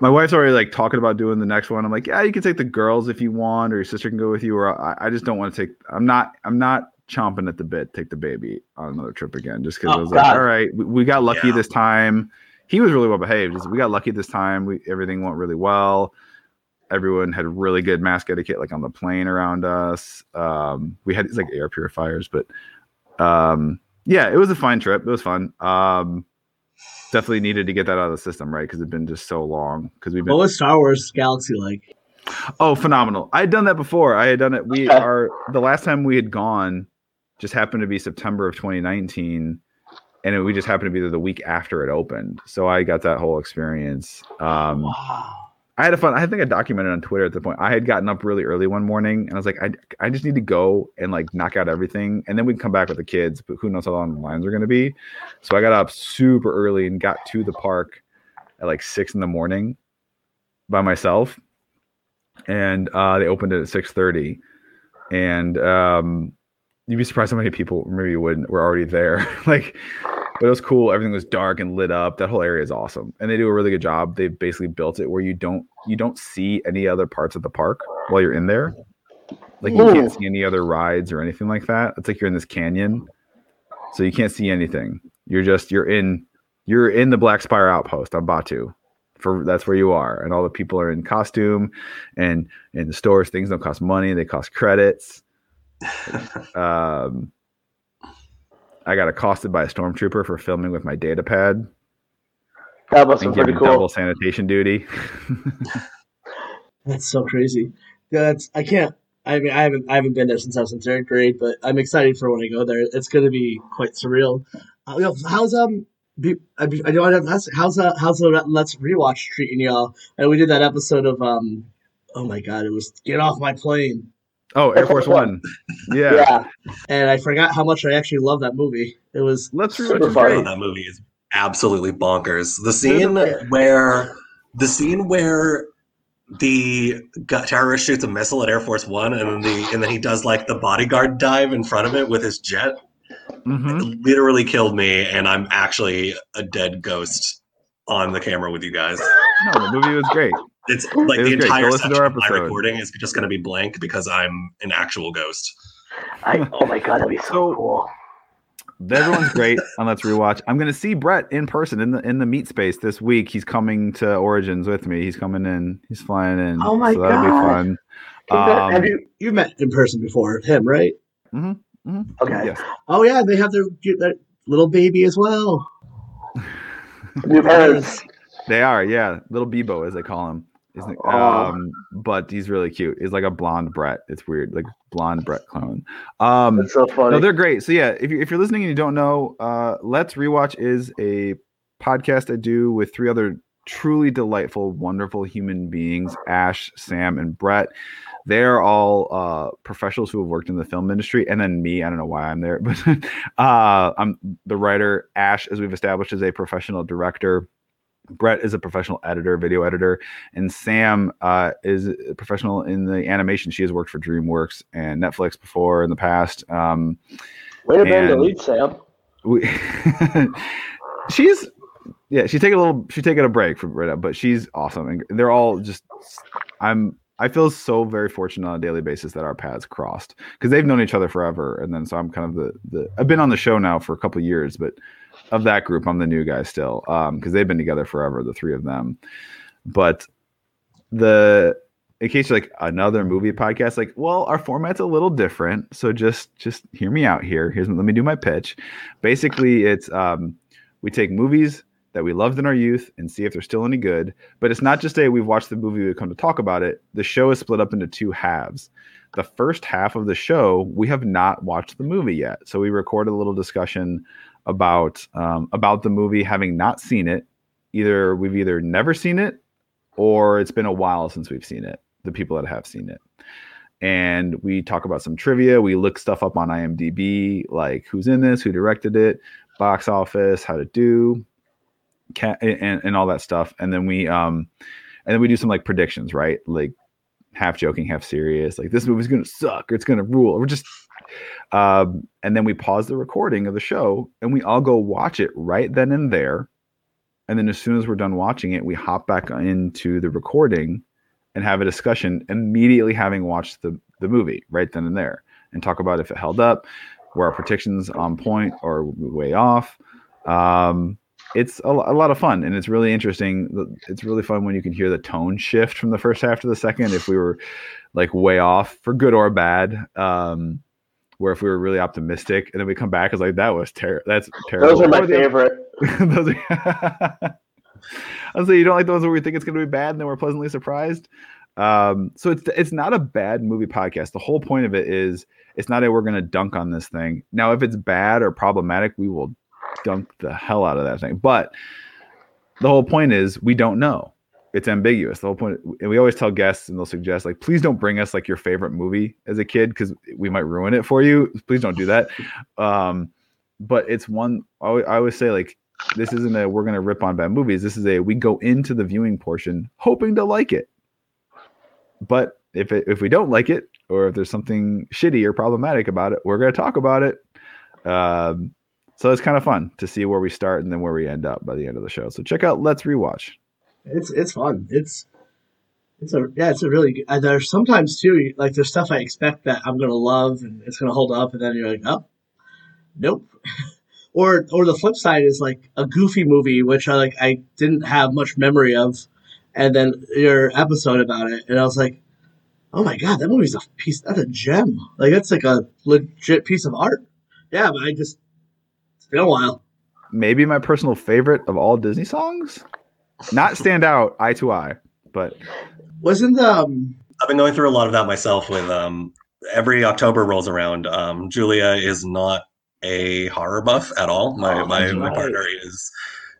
my wife's already like talking about doing the next one. I'm like, yeah, you can take the girls if you want, or your sister can go with you, or I, I just don't want to take. I'm not. I'm not chomping at the bit. Take the baby on another trip again, just because Oh, I was like, all right, we, we got lucky Yeah. this time. He was really well behaved. Just- We got lucky this time. We everything went really well. Everyone had really good mask etiquette, like on the plane around us. Um, we had these like air purifiers, but um, yeah, it was a fine trip. It was fun. Um, definitely needed to get that out of the system, right? Because it'd been just so long. Because we've been What was Star Wars Galaxy like? Oh, phenomenal! I had done that before. I had done it. We Okay. are the last time we had gone, just happened to be September of 2019, and it, we just happened to be there the week after it opened. So I got that whole experience. Um, Wow. I had a fun. I think I documented on Twitter at the point. I had gotten up really early one morning, and I was like, I, I just need to go and like knock out everything, and then we can come back with the kids. But who knows how long the lines are going to be? So I got up super early and got to the park at like six in the morning by myself, and uh, they opened it at six thirty, and um, you'd be surprised how many people maybe wouldn't were already there. [laughs] like but it was cool. Everything was dark and lit up. That whole area is awesome, and they do a really good job. They've basically built it where you don't you don't see any other parts of the park while you're in there. Like you can't see any other rides or anything like that. It's like you're in this canyon, so you can't see anything. You're just you're in you're in the Black Spire outpost on Batuu. For that's where you are, and all the people are in costume, and in the stores things don't cost money; they cost credits. [laughs] um, I got accosted by a stormtrooper for filming with my data pad That must and be pretty giving double cool. sanitation duty. [laughs] That's so crazy. Yeah, That's I can't. I mean, I haven't I haven't been there since I was in third grade, but I'm excited for when I go there. It's going to be quite surreal. Uh, yo, how's um? Be, I, be- I don't know. How's uh, how's the Let's Rewatch treating y'all? And we did that episode of um. Oh my god! It was Get Off My Plane, oh, Air Force [laughs] One. Yeah. Yeah. and I forgot how much I actually love that movie. It was Let's Super fun. that movie is absolutely bonkers. The scene where the scene where the terrorist shoots a missile at Air Force One, and then the and then he does like the bodyguard dive in front of it with his jet. Mhm. It literally killed me, and I'm actually a dead ghost on the camera with you guys. No, the movie was great. It's like It the entire listen section of my recording is just going to be blank because I'm an actual ghost. I, oh my god, that'd be so, So- cool. Everyone's great on Let's Rewatch. I'm gonna see Brett in person in the in the meat space this week. He's coming to Origins with me. He's coming in. He's flying in. Oh my so that'll be God. fun. Um, Have you? you met in person before him, right? mm-hmm Okay. Yes. Oh yeah, they have their their little baby as well. New parents. [laughs] They are, yeah. Little Bebo, as they call him. Isn't it? Aw. Um, but he's really cute. He's like a blonde Brett. It's weird, like blonde Brett clone. Um, That's so funny. no, they're great. So yeah, if you if you're listening and you don't know, uh, Let's Rewatch is a podcast I do with three other truly delightful, wonderful human beings: Ash, Sam, and Brett. They're all uh, professionals who have worked in the film industry, and then me. I don't know why I'm there, [laughs] but uh, I'm the writer. Ash, as we've established, is a professional director. Brett is a professional editor, video editor, and Sam uh, is a professional in the animation. She has worked for DreamWorks and Netflix before in the past. Um, Way to bend the lead, Sam. we, [laughs] she's yeah, she's taking a little, she's taking a break from right now, but she's awesome, and they're all just. I'm I feel so very fortunate on a daily basis that our paths crossed because they've known each other forever, and then so I'm kind of the the I've been on the show now for a couple years, but of that group, I'm the new guy still um because they've been together forever, the three of them. But the in case you're like another movie podcast, like, well, our format's a little different. So just just hear me out here. Here's let me do my pitch. Basically, it's um we take movies that we loved in our youth and see if they're still any good. But it's not just a we've watched the movie, we come to talk about it. The show is split up into two halves. The first half of the show, we have not watched the movie yet. So we record a little discussion about um, about the movie, having not seen it. Either we've either never seen it or it's been a while since we've seen it. The people that have seen it. And we talk about some trivia. We look stuff up on IMDb, like who's in this, who directed it, box office, how to do, and, and all that stuff and then we um and then we do some like predictions right like half joking half serious like this movie's gonna suck or it's gonna rule we're just um and then we pause the recording of the show and we all go watch it right then and there. And then as soon as we're done watching it we hop back into the recording and have a discussion immediately having watched the the movie right then and there and talk about if it held up were our predictions on point or way off. Um it's a, a, lot of fun and it's really interesting. It's really fun when you can hear the tone shift from the first half to the second if we were like way off for good or bad. Um where if we were really optimistic and then we come back it's like that was terrible that's terrible. those are my favorite. [laughs] Those are [laughs] I was say you don't like those where we think it's going to be bad and then we're pleasantly surprised? Um so it's it's not a bad movie podcast. The whole point of it is it's not a we're going to dunk on this thing. Now if it's bad or problematic we will dunk the hell out of that thing. But the whole point is we don't know. It's ambiguous. The whole point, and we always tell guests, and they'll suggest like, please don't bring us like your favorite movie as a kid because we might ruin it for you. Please don't do that. Um, but it's one. I always say like, this isn't a we're gonna rip on bad movies. This is a we go into the viewing portion hoping to like it. But if it, if we don't like it, or if there's something shitty or problematic about it, we're gonna talk about it. Um, so it's kind of fun to see where we start and then where we end up by the end of the show. So check out Let's Rewatch. It's it's fun. It's it's a yeah. It's a really. Uh, there's sometimes too like there's stuff I expect that I'm gonna love and it's gonna hold up, and then you're like, oh, nope. [laughs] or or the flip side is like a goofy movie which I like I didn't have much memory of, and then your episode about it, and I was like, oh my god, that movie's a piece. That's a gem. Like that's like a legit piece of art. Yeah, but I just it's been a while. Maybe my personal favorite of all Disney songs. Not stand out eye to eye, but wasn't um I've been going through a lot of that myself with um every October rolls around. Um Julia is not a horror buff at all. My Oh, my, my partner is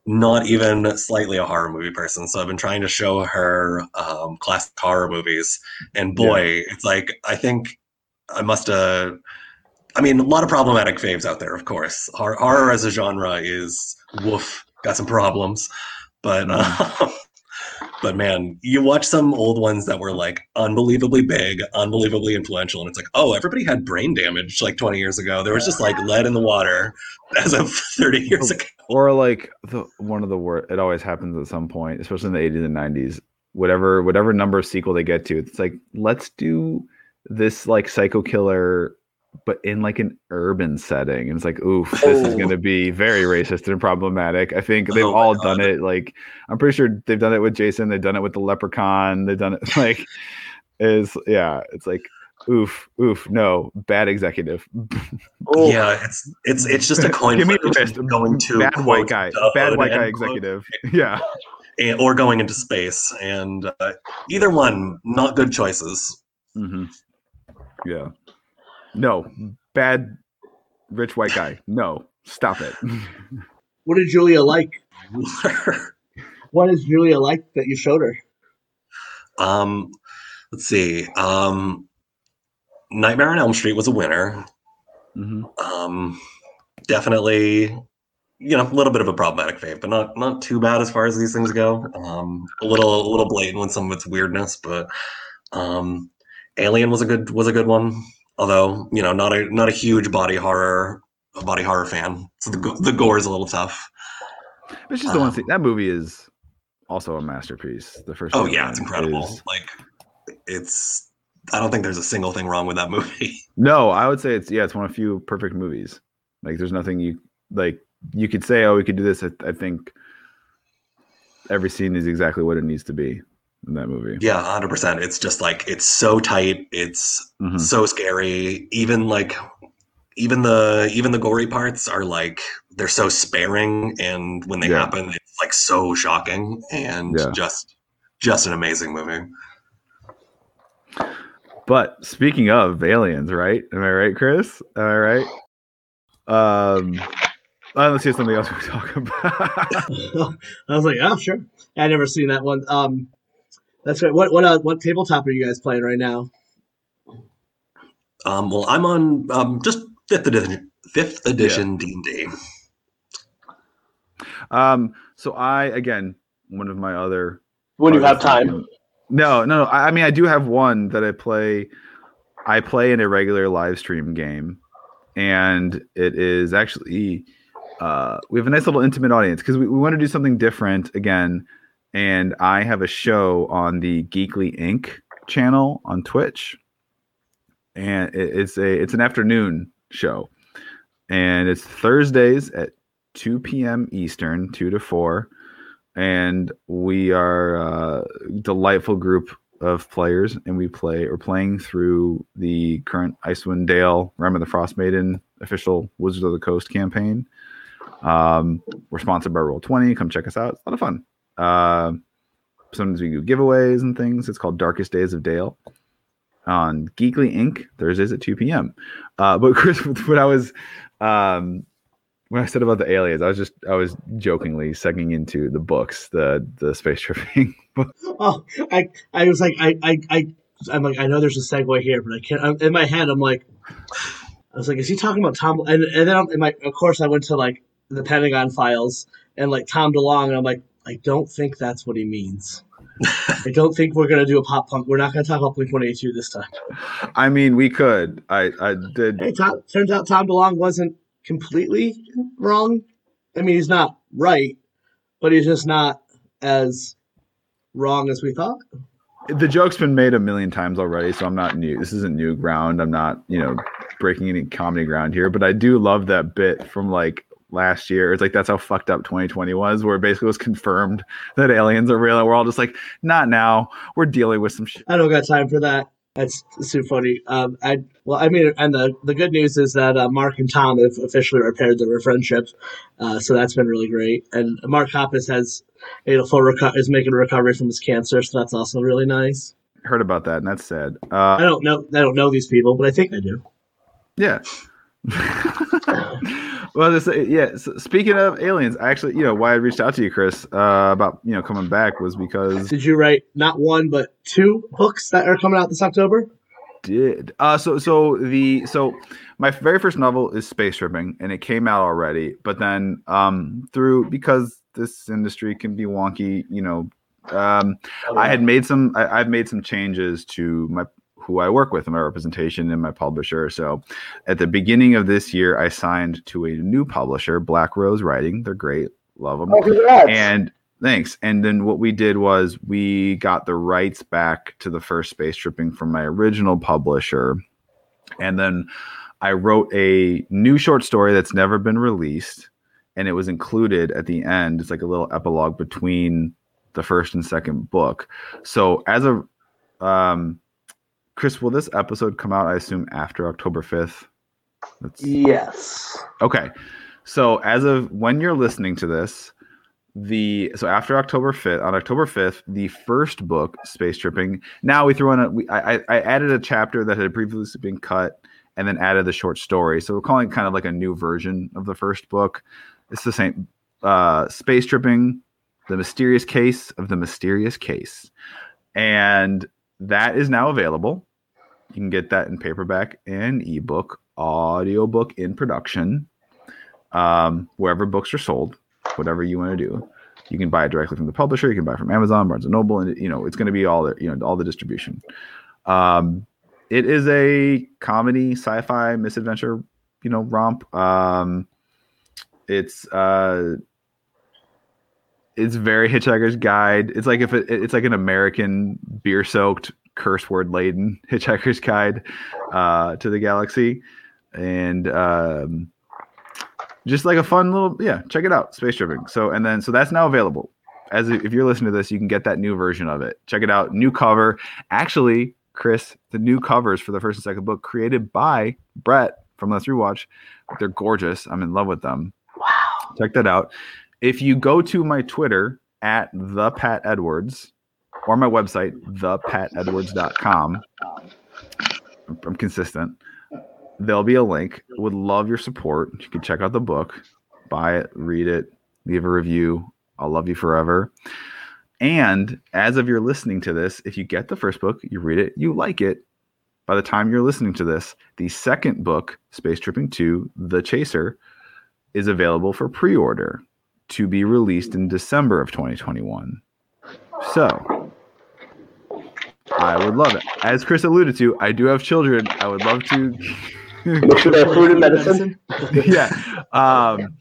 not even slightly a horror movie person. So I've been trying to show her um classic horror movies. And boy, it's like I think I must have I mean, a lot of problematic faves out there, of course. Horror, horror as a genre is woof, got some problems. But uh, [laughs] but man, you watch some old ones that were like unbelievably big, unbelievably influential, and it's like, oh, everybody had brain damage like 20 years ago. There was just like lead in the water as of [laughs] 30 years ago. or like the one of the worst. It always happens at some point, especially in the 80s and 90s. Whatever whatever number of sequel they get to, it's like let's do this like psycho killer but in like an urban setting. And it's like, oof, this is Oh. going to be very racist and problematic. I think they've Oh all God. done it. Like, I'm pretty sure they've done it with Jason. They've done it with the Leprechaun. They've done it [laughs] like, is yeah. It's like, oof, oof, no, bad executive. Oh, Yeah, it's it's it's just a [laughs] coin Give me flip a between going to bad white guy, "Duh," bad white and guy quote, executive. [laughs] Yeah, and- or going into space, and uh, either one, not good choices. hmm yeah. No, [laughs] bad rich white guy. No, stop it. [laughs] what did Julia like? [laughs] What is Julia like that you showed her? um, let's see. Um, Nightmare on Elm Street was a winner. hmm Um, definitely, you know, a little bit of a problematic fave, but not not too bad as far as these things go. Um, a little a little blatant with some of its weirdness, but um, Alien was a good was a good one. Although you know, not a not a huge body horror a body horror fan, so the the gore is a little tough. It's just the one Um, thing. That movie is also a masterpiece. The first. oh yeah, it's incredible. is- Like It's I don't think there's a single thing wrong with that movie. [laughs] No, I would say it's yeah, it's one of a few perfect movies. Like there's nothing you like you could say, oh, we could do this. I, I think every scene is exactly what it needs to be in that movie. Yeah, hundred percent. It's just like it's so tight. It's Mhm. so scary. Even like even the even the gory parts are like they're so sparing, and when they Yeah. happen, it's like so shocking and Yeah. just just an amazing movie. But speaking of aliens, right? Am I right, Chris? Am I right? Um, uh, let's see something else we talk about. [laughs] I was like, oh sure. I never seen that one. Um, that's right. What what uh, what tabletop are you guys playing right now? Um, well, I'm on um, just fifth edition, fifth edition D and D. um, so I again, one of my other When you have time. No, no, no. I I mean, I do have one that I play. I play in a regular live stream game, and it is actually uh, we have a nice little intimate audience because we, we want to do something different again. And I have a show on the Geekly Inc. channel on Twitch, and it's a it's an afternoon show, and it's Thursdays at two p.m. Eastern, two to four. And we are a delightful group of players. And we play or playing through the current icewind dale rime of the frost maiden official wizards of the coast campaign. Um, we're sponsored by roll 20 come check us out. It's a lot of fun uh, sometimes we do giveaways and things it's called darkest days of dale on geekly inc thursdays at 2 p.m uh, but [laughs] chris what i was um, when I said about the aliens, I was just I was jokingly segueing into the books, the the space tripping. [laughs] Oh, I I was like I I I I'm like I know there's a segue here, but I can't. I'm, in my head, I'm like, I was like, is he talking about Tom? And and then I'm, my of course I went to like the Pentagon files and like Tom DeLonge, and I'm like, I don't think that's what he means. I don't think we're gonna do a pop punk. We're not gonna talk about Blink 182 this time. I mean, we could. I I did. Hey, Tom, turns out Tom DeLonge wasn't completely wrong. I mean, he's not right, but he's just not as wrong as we thought. The joke's been made a million times already, so I'm not new. This isn't new ground. I'm not you know breaking any comedy ground here, but I do love that bit from like last year. It's like that's how fucked up 2020 was, where it basically was confirmed that aliens are real, and we're all just like, not now. We're dealing with some shit. I don't got time for that. That's too funny. Um, I well, I mean, and the the good news is that uh, Mark and Tom have officially repaired their friendship, uh, so that's been really great. And Mark Hoppus has made a full reco- is making a recovery from his cancer, so that's also really nice. Heard about that, and that's sad. I Uh, don't know, I don't know these people, but I think I do. Yeah. [laughs] well, this, yeah. So speaking of aliens, actually, you know, why I reached out to you, Chris, uh, about you know coming back was because Did you write not one but two books that are coming out this October? did uh so so the so my very first novel is space tripping and it came out already but then um through because this industry can be wonky you know um i had made some I, i've made some changes to my who i work with and my representation and my publisher so at the beginning of this year i signed to a new publisher black rose writing they're great love them Oh, and thanks. And then what we did was we got the rights back to the first space tripping from my original publisher. And then I wrote a new short story that's never been released. And it was included at the end. It's like a little epilogue between the first and second book. So as a um Chris, will this episode come out, I assume, after October 5th? That's yes. Okay. So as of when you're listening to this, the so after October 5th, on October 5th, the first book, Space Tripping. Now we threw in a we, I, I added a chapter that had previously been cut and then added the short story. So we're calling kind of like a new version of the first book. It's the same uh Space Tripping, the mysterious case of the mysterious case. And that is now available. You can get that in paperback and ebook, audiobook in production, um, wherever books are sold, whatever you want to do. You can buy it directly from the publisher. You can buy it from Amazon, Barnes and Noble, and you know it's going to be all the you know all the distribution. Um, it is a comedy, sci-fi, misadventure, you know, romp. Um, it's uh, it's very Hitchhiker's Guide. It's like if it, it's like an American beer-soaked curse word laden [laughs] Hitchhiker's Guide uh, to the Galaxy, and um, just like a fun little yeah, check it out, space tripping. So and then so that's now available. As if you're listening to this, you can get that new version of it. Check it out, new cover. Actually, Chris, the new covers for the first and second book created by Brett from Let's Rewatch. They're gorgeous. I'm in love with them. Wow. Check that out. If you go to my Twitter at the Pat Edwards or my website, thepatedwards.com, I'm, consistent. There'll be a link. Would love your support. You can check out the book, buy it, read it, leave a review. I'll love you forever. And as of you're listening to this, if you get the first book, you read it, you like it, by the time you're listening to this, the second book, Space Tripping 2, The Chaser, is available for pre order to be released in December of 2021. So, I would love it. As Chris alluded to, I do have children. I would love to. Make sure they have food and [laughs] medicine. [laughs] yeah. Um,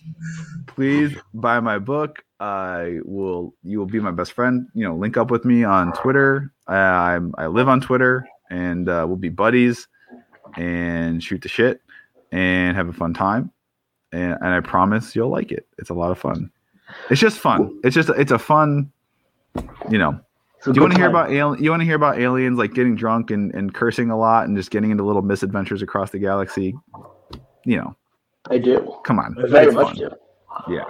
please buy my book. I will. You will be my best friend. You know, link up with me on Twitter. I, I'm. I live on Twitter, and uh, we'll be buddies and shoot the shit and have a fun time. And, and I promise you'll like it. It's a lot of fun. It's just fun. It's just it's a fun. You know, do you want to hear about alien? You want to hear about aliens like getting drunk and, and cursing a lot and just getting into little misadventures across the galaxy? You know, I do. come on, Very it's much fun. do. Yeah,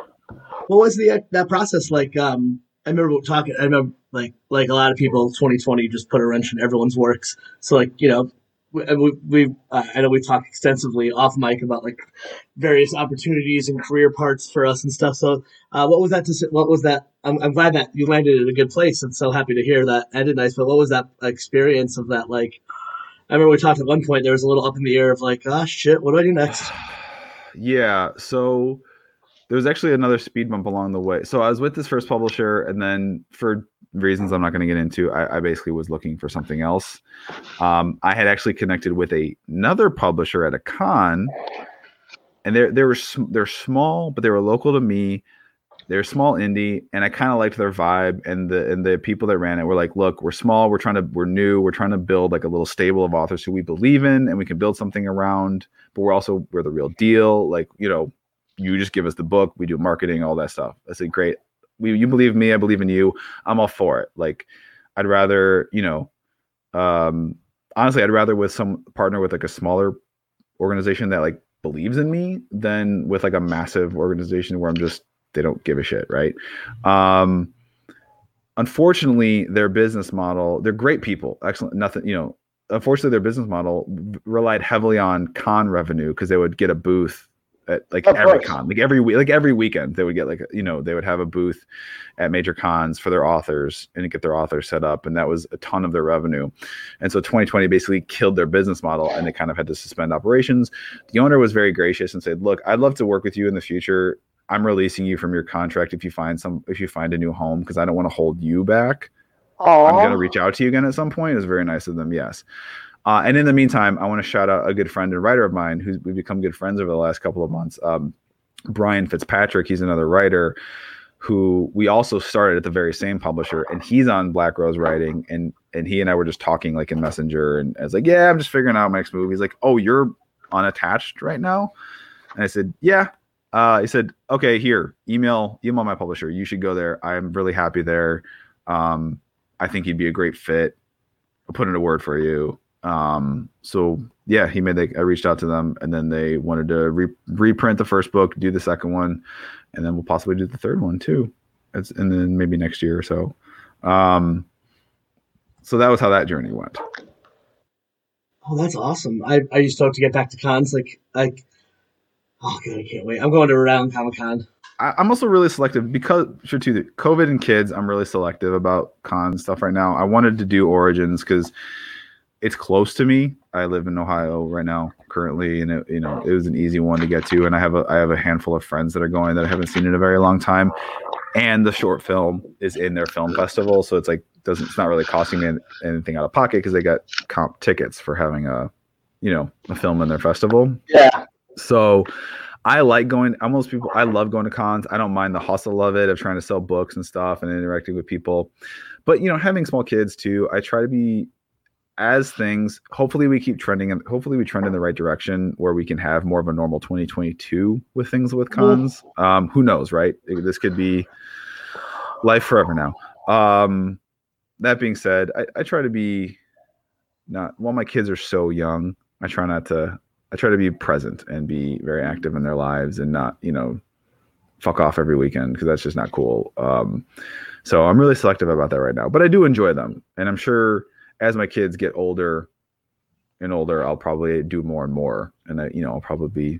What was the that process like? Um, I remember talking. I remember like like a lot of people, 2020 just put a wrench in everyone's works. So like you know, we, we, uh, I know we talked extensively off mic about like various opportunities and career parts for us and stuff. So uh, what was that? To, what was that? I'm, I'm glad that you landed in a good place and so happy to hear that ended nice. But what was that experience of that like? I remember we talked at one point. There was a little up in the air of like, oh shit, what do I do next? [sighs] yeah. So there was actually another speed bump along the way. So I was with this first publisher, and then for reasons I'm not going to get into, I, I basically was looking for something else. Um, I had actually connected with a, another publisher at a con, and they they were they're small, but they were local to me. They're small indie, and I kind of liked their vibe. And the and the people that ran it were like, "Look, we're small. We're trying to we're new. We're trying to build like a little stable of authors who we believe in, and we can build something around. But we're also we're the real deal. Like you know, you just give us the book, we do marketing, all that stuff. I said, great. We, you believe me, I believe in you. I'm all for it. Like, I'd rather, you know, um, honestly, I'd rather with some partner with like a smaller organization that like believes in me than with like a massive organization where I'm just they don't give a shit, right? Um, unfortunately, their business model, they're great people, excellent, nothing, you know. Unfortunately, their business model relied heavily on con revenue because they would get a booth at like Of every course. con, like every week, like every weekend, they would get like you know they would have a booth at major cons for their authors and get their authors set up, and that was a ton of their revenue. And so 2020 basically killed their business model, and they kind of had to suspend operations. The owner was very gracious and said, "Look, I'd love to work with you in the future. I'm releasing you from your contract if you find some if you find a new home because I don't want to hold you back." I'm going to reach out to you again at some point. It was very nice of them. Yes. Uh, and in the meantime, I want to shout out a good friend and writer of mine who's we've become good friends over the last couple of months. Um, Brian Fitzpatrick. He's another writer who we also started at the very same publisher, and he's on Black Rose Writing. And and he and I were just talking like in Messenger, and I was like, "Yeah, I'm just figuring out my next movie." He's like, "Oh, you're unattached right now?" And I said, "Yeah." Uh, he said, "Okay, here, email email my publisher. You should go there. I'm really happy there. Um, I think he'd be a great fit. I'll put in a word for you. Um, so yeah, he made the, I reached out to them and then they wanted to re- reprint the first book, do the second one, and then we'll possibly do the third one too. It's, and then maybe next year or so. Um, so that was how that journey went. Oh, that's awesome. I, I just hope to get back to cons. Like, like, oh god, I can't wait. I'm going to Rhode Island Comic Con. I'm also really selective because sure too, COVID and kids. I'm really selective about con stuff right now. I wanted to do Origins because it's close to me. I live in Ohio right now currently, and it, you know it was an easy one to get to. And I have a I have a handful of friends that are going that I haven't seen in a very long time. And the short film is in their film festival, so it's like doesn't it's not really costing me anything out of pocket because they got comp tickets for having a you know a film in their festival. Yeah. So I like going. I'm most people. I love going to cons. I don't mind the hustle of it of trying to sell books and stuff and interacting with people. But you know, having small kids too, I try to be as things hopefully we keep trending and hopefully we trend in the right direction where we can have more of a normal 2022 with things with cons. Um who knows right? This could be life forever now. Um that being said i, I try to be not while my kids are so young i try not to i try to be present and be very active in their lives and not you know fuck off every weekend because that's just not cool. Um so i'm really selective about that right now but i do enjoy them. And i'm sure as my kids get older and older, I'll probably do more and more. And I, you know, I'll probably be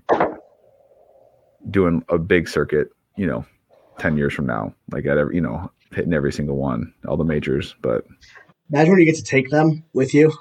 doing a big circuit, you know, 10 years from now, like at every, you know, hitting every single one, all the majors. But Imagine when you get to take them with you.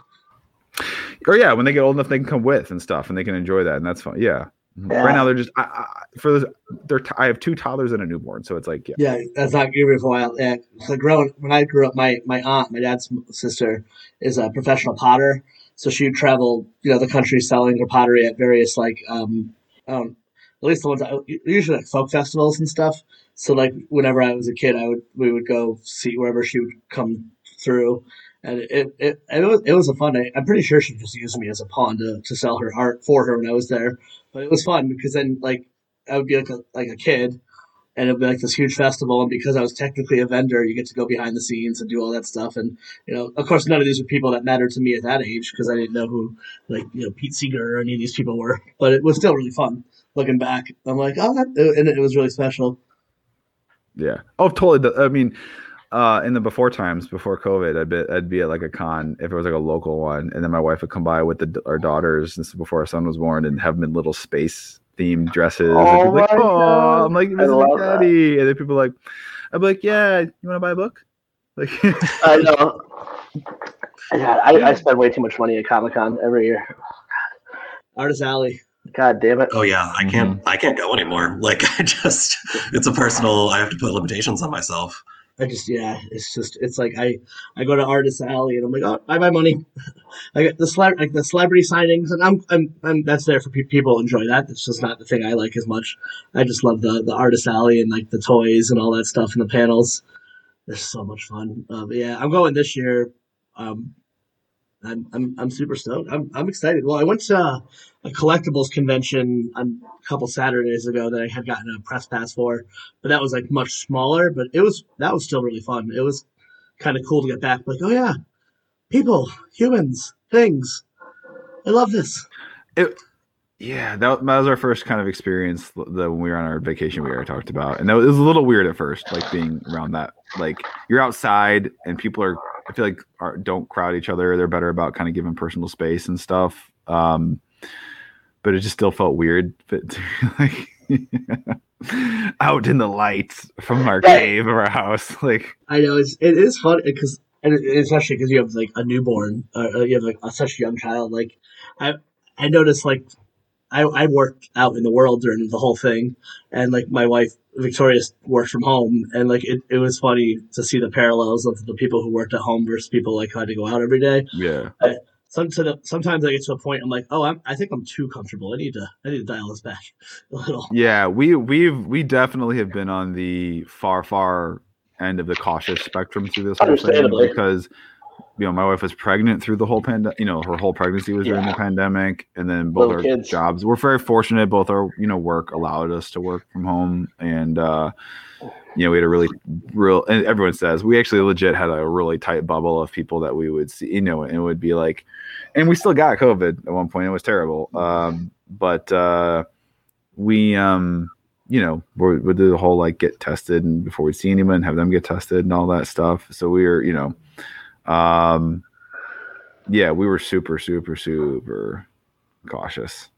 or yeah, when they get old enough, they can come with and stuff and they can enjoy that. And that's fun. Yeah. Yeah. Right now, they're just, I, I, for the, they're, t- I have two toddlers and a newborn. So it's like, yeah. Yeah, that's not gonna be for a while. Yeah, so growing when I grew up, my my aunt, my dad's sister, is a professional potter. So she would travel, you know, the country selling her pottery at various like, um, don't, at least the ones I, usually like folk festivals and stuff. So like whenever I was a kid, I would we would go see wherever she would come through, and it it, it was it was a fun. day. I'm pretty sure she just used me as a pawn to, to sell her art for her when I was there. But it was fun because then like I would be like a like a kid, and it'd be like this huge festival. And because I was technically a vendor, you get to go behind the scenes and do all that stuff. And you know, of course, none of these were people that mattered to me at that age because I didn't know who like you know Pete Seeger or any of these people were. [laughs] But it was still really fun looking back. I'm like, oh, and it was really special. Yeah. Oh, totally. I mean, uh, in the before times, before COVID, I'd be, I'd be at like a con if it was like a local one, and then my wife would come by with the, our daughters this is before our son was born and have them in little space themed dresses. and Oh she'd like, oh, I'm like, I visiting love that. and then people are like, I'd be like, yeah, you want to buy a book? Like, [laughs] I know. Yeah, I, I spend way too much money at Comic Con every year. Artist Alley. God damn it. Oh yeah, I can't. I can't go anymore. Like [laughs] I just, it's a personal. I have to put limitations on myself. I just yeah, it's just it's like I I go to Artist Alley and I'm like, oh, I buy money. [laughs] I get the celeb like the celebrity signings, and I'm I'm, I'm that's there for pe- people enjoy that. It's just not the thing I like as much. I just love the the Artist Alley and like the toys and all that stuff and the panels. They're so much fun. Uh, yeah, I'm going this year. Um, I'm I'm I'm super stoked. I'm I'm excited. Well, I went to a collectibles convention a couple Saturdays ago that I had gotten a press pass for, but that was like much smaller. But it was that was still really fun. It was kind of cool to get back. Like, oh yeah, people, humans, things. I love this. yeah, that, that was our first kind of experience the, when we were on our vacation we already talked about, and that was, it was a little weird at first, like being around that. Like you're outside and people are, I feel like are, don't crowd each other. They're better about kind of giving personal space and stuff. Um, but it just still felt weird. [laughs] But like [laughs] out in the lights from our Right. cave or our house, [laughs] like I know it's it is fun because and especially because you have like a newborn, uh, uh, you have like a, such a young child. Like I I noticed like I I worked out in the world during the whole thing, and like my wife Victoria worked from home, and like it, it was funny to see the parallels of the people who worked at home versus people like who had to go out every day. yeah, Some to the, sometimes I get to a point I'm like, oh, I'm, I think I'm too comfortable. I need to I need to dial this back [laughs] a little. Yeah, we we've we definitely have been on the far far end of the cautious spectrum through this whole thing Understandably. because you know my wife was pregnant through the whole pandemic. You know, her whole pregnancy was during the pandemic, and then both Little our kids. jobs. We're very fortunate. Both our you know work allowed us to work from home, and uh, you know we had a really real. And everyone says we actually legit had a really tight bubble of people that we would see. You know, and it would be like, and we still got COVID at one point. It was terrible, um, but. uh we um you know we we do the whole like get tested and before we see anyone have them get tested and all that stuff so we were you know um yeah we were super super super cautious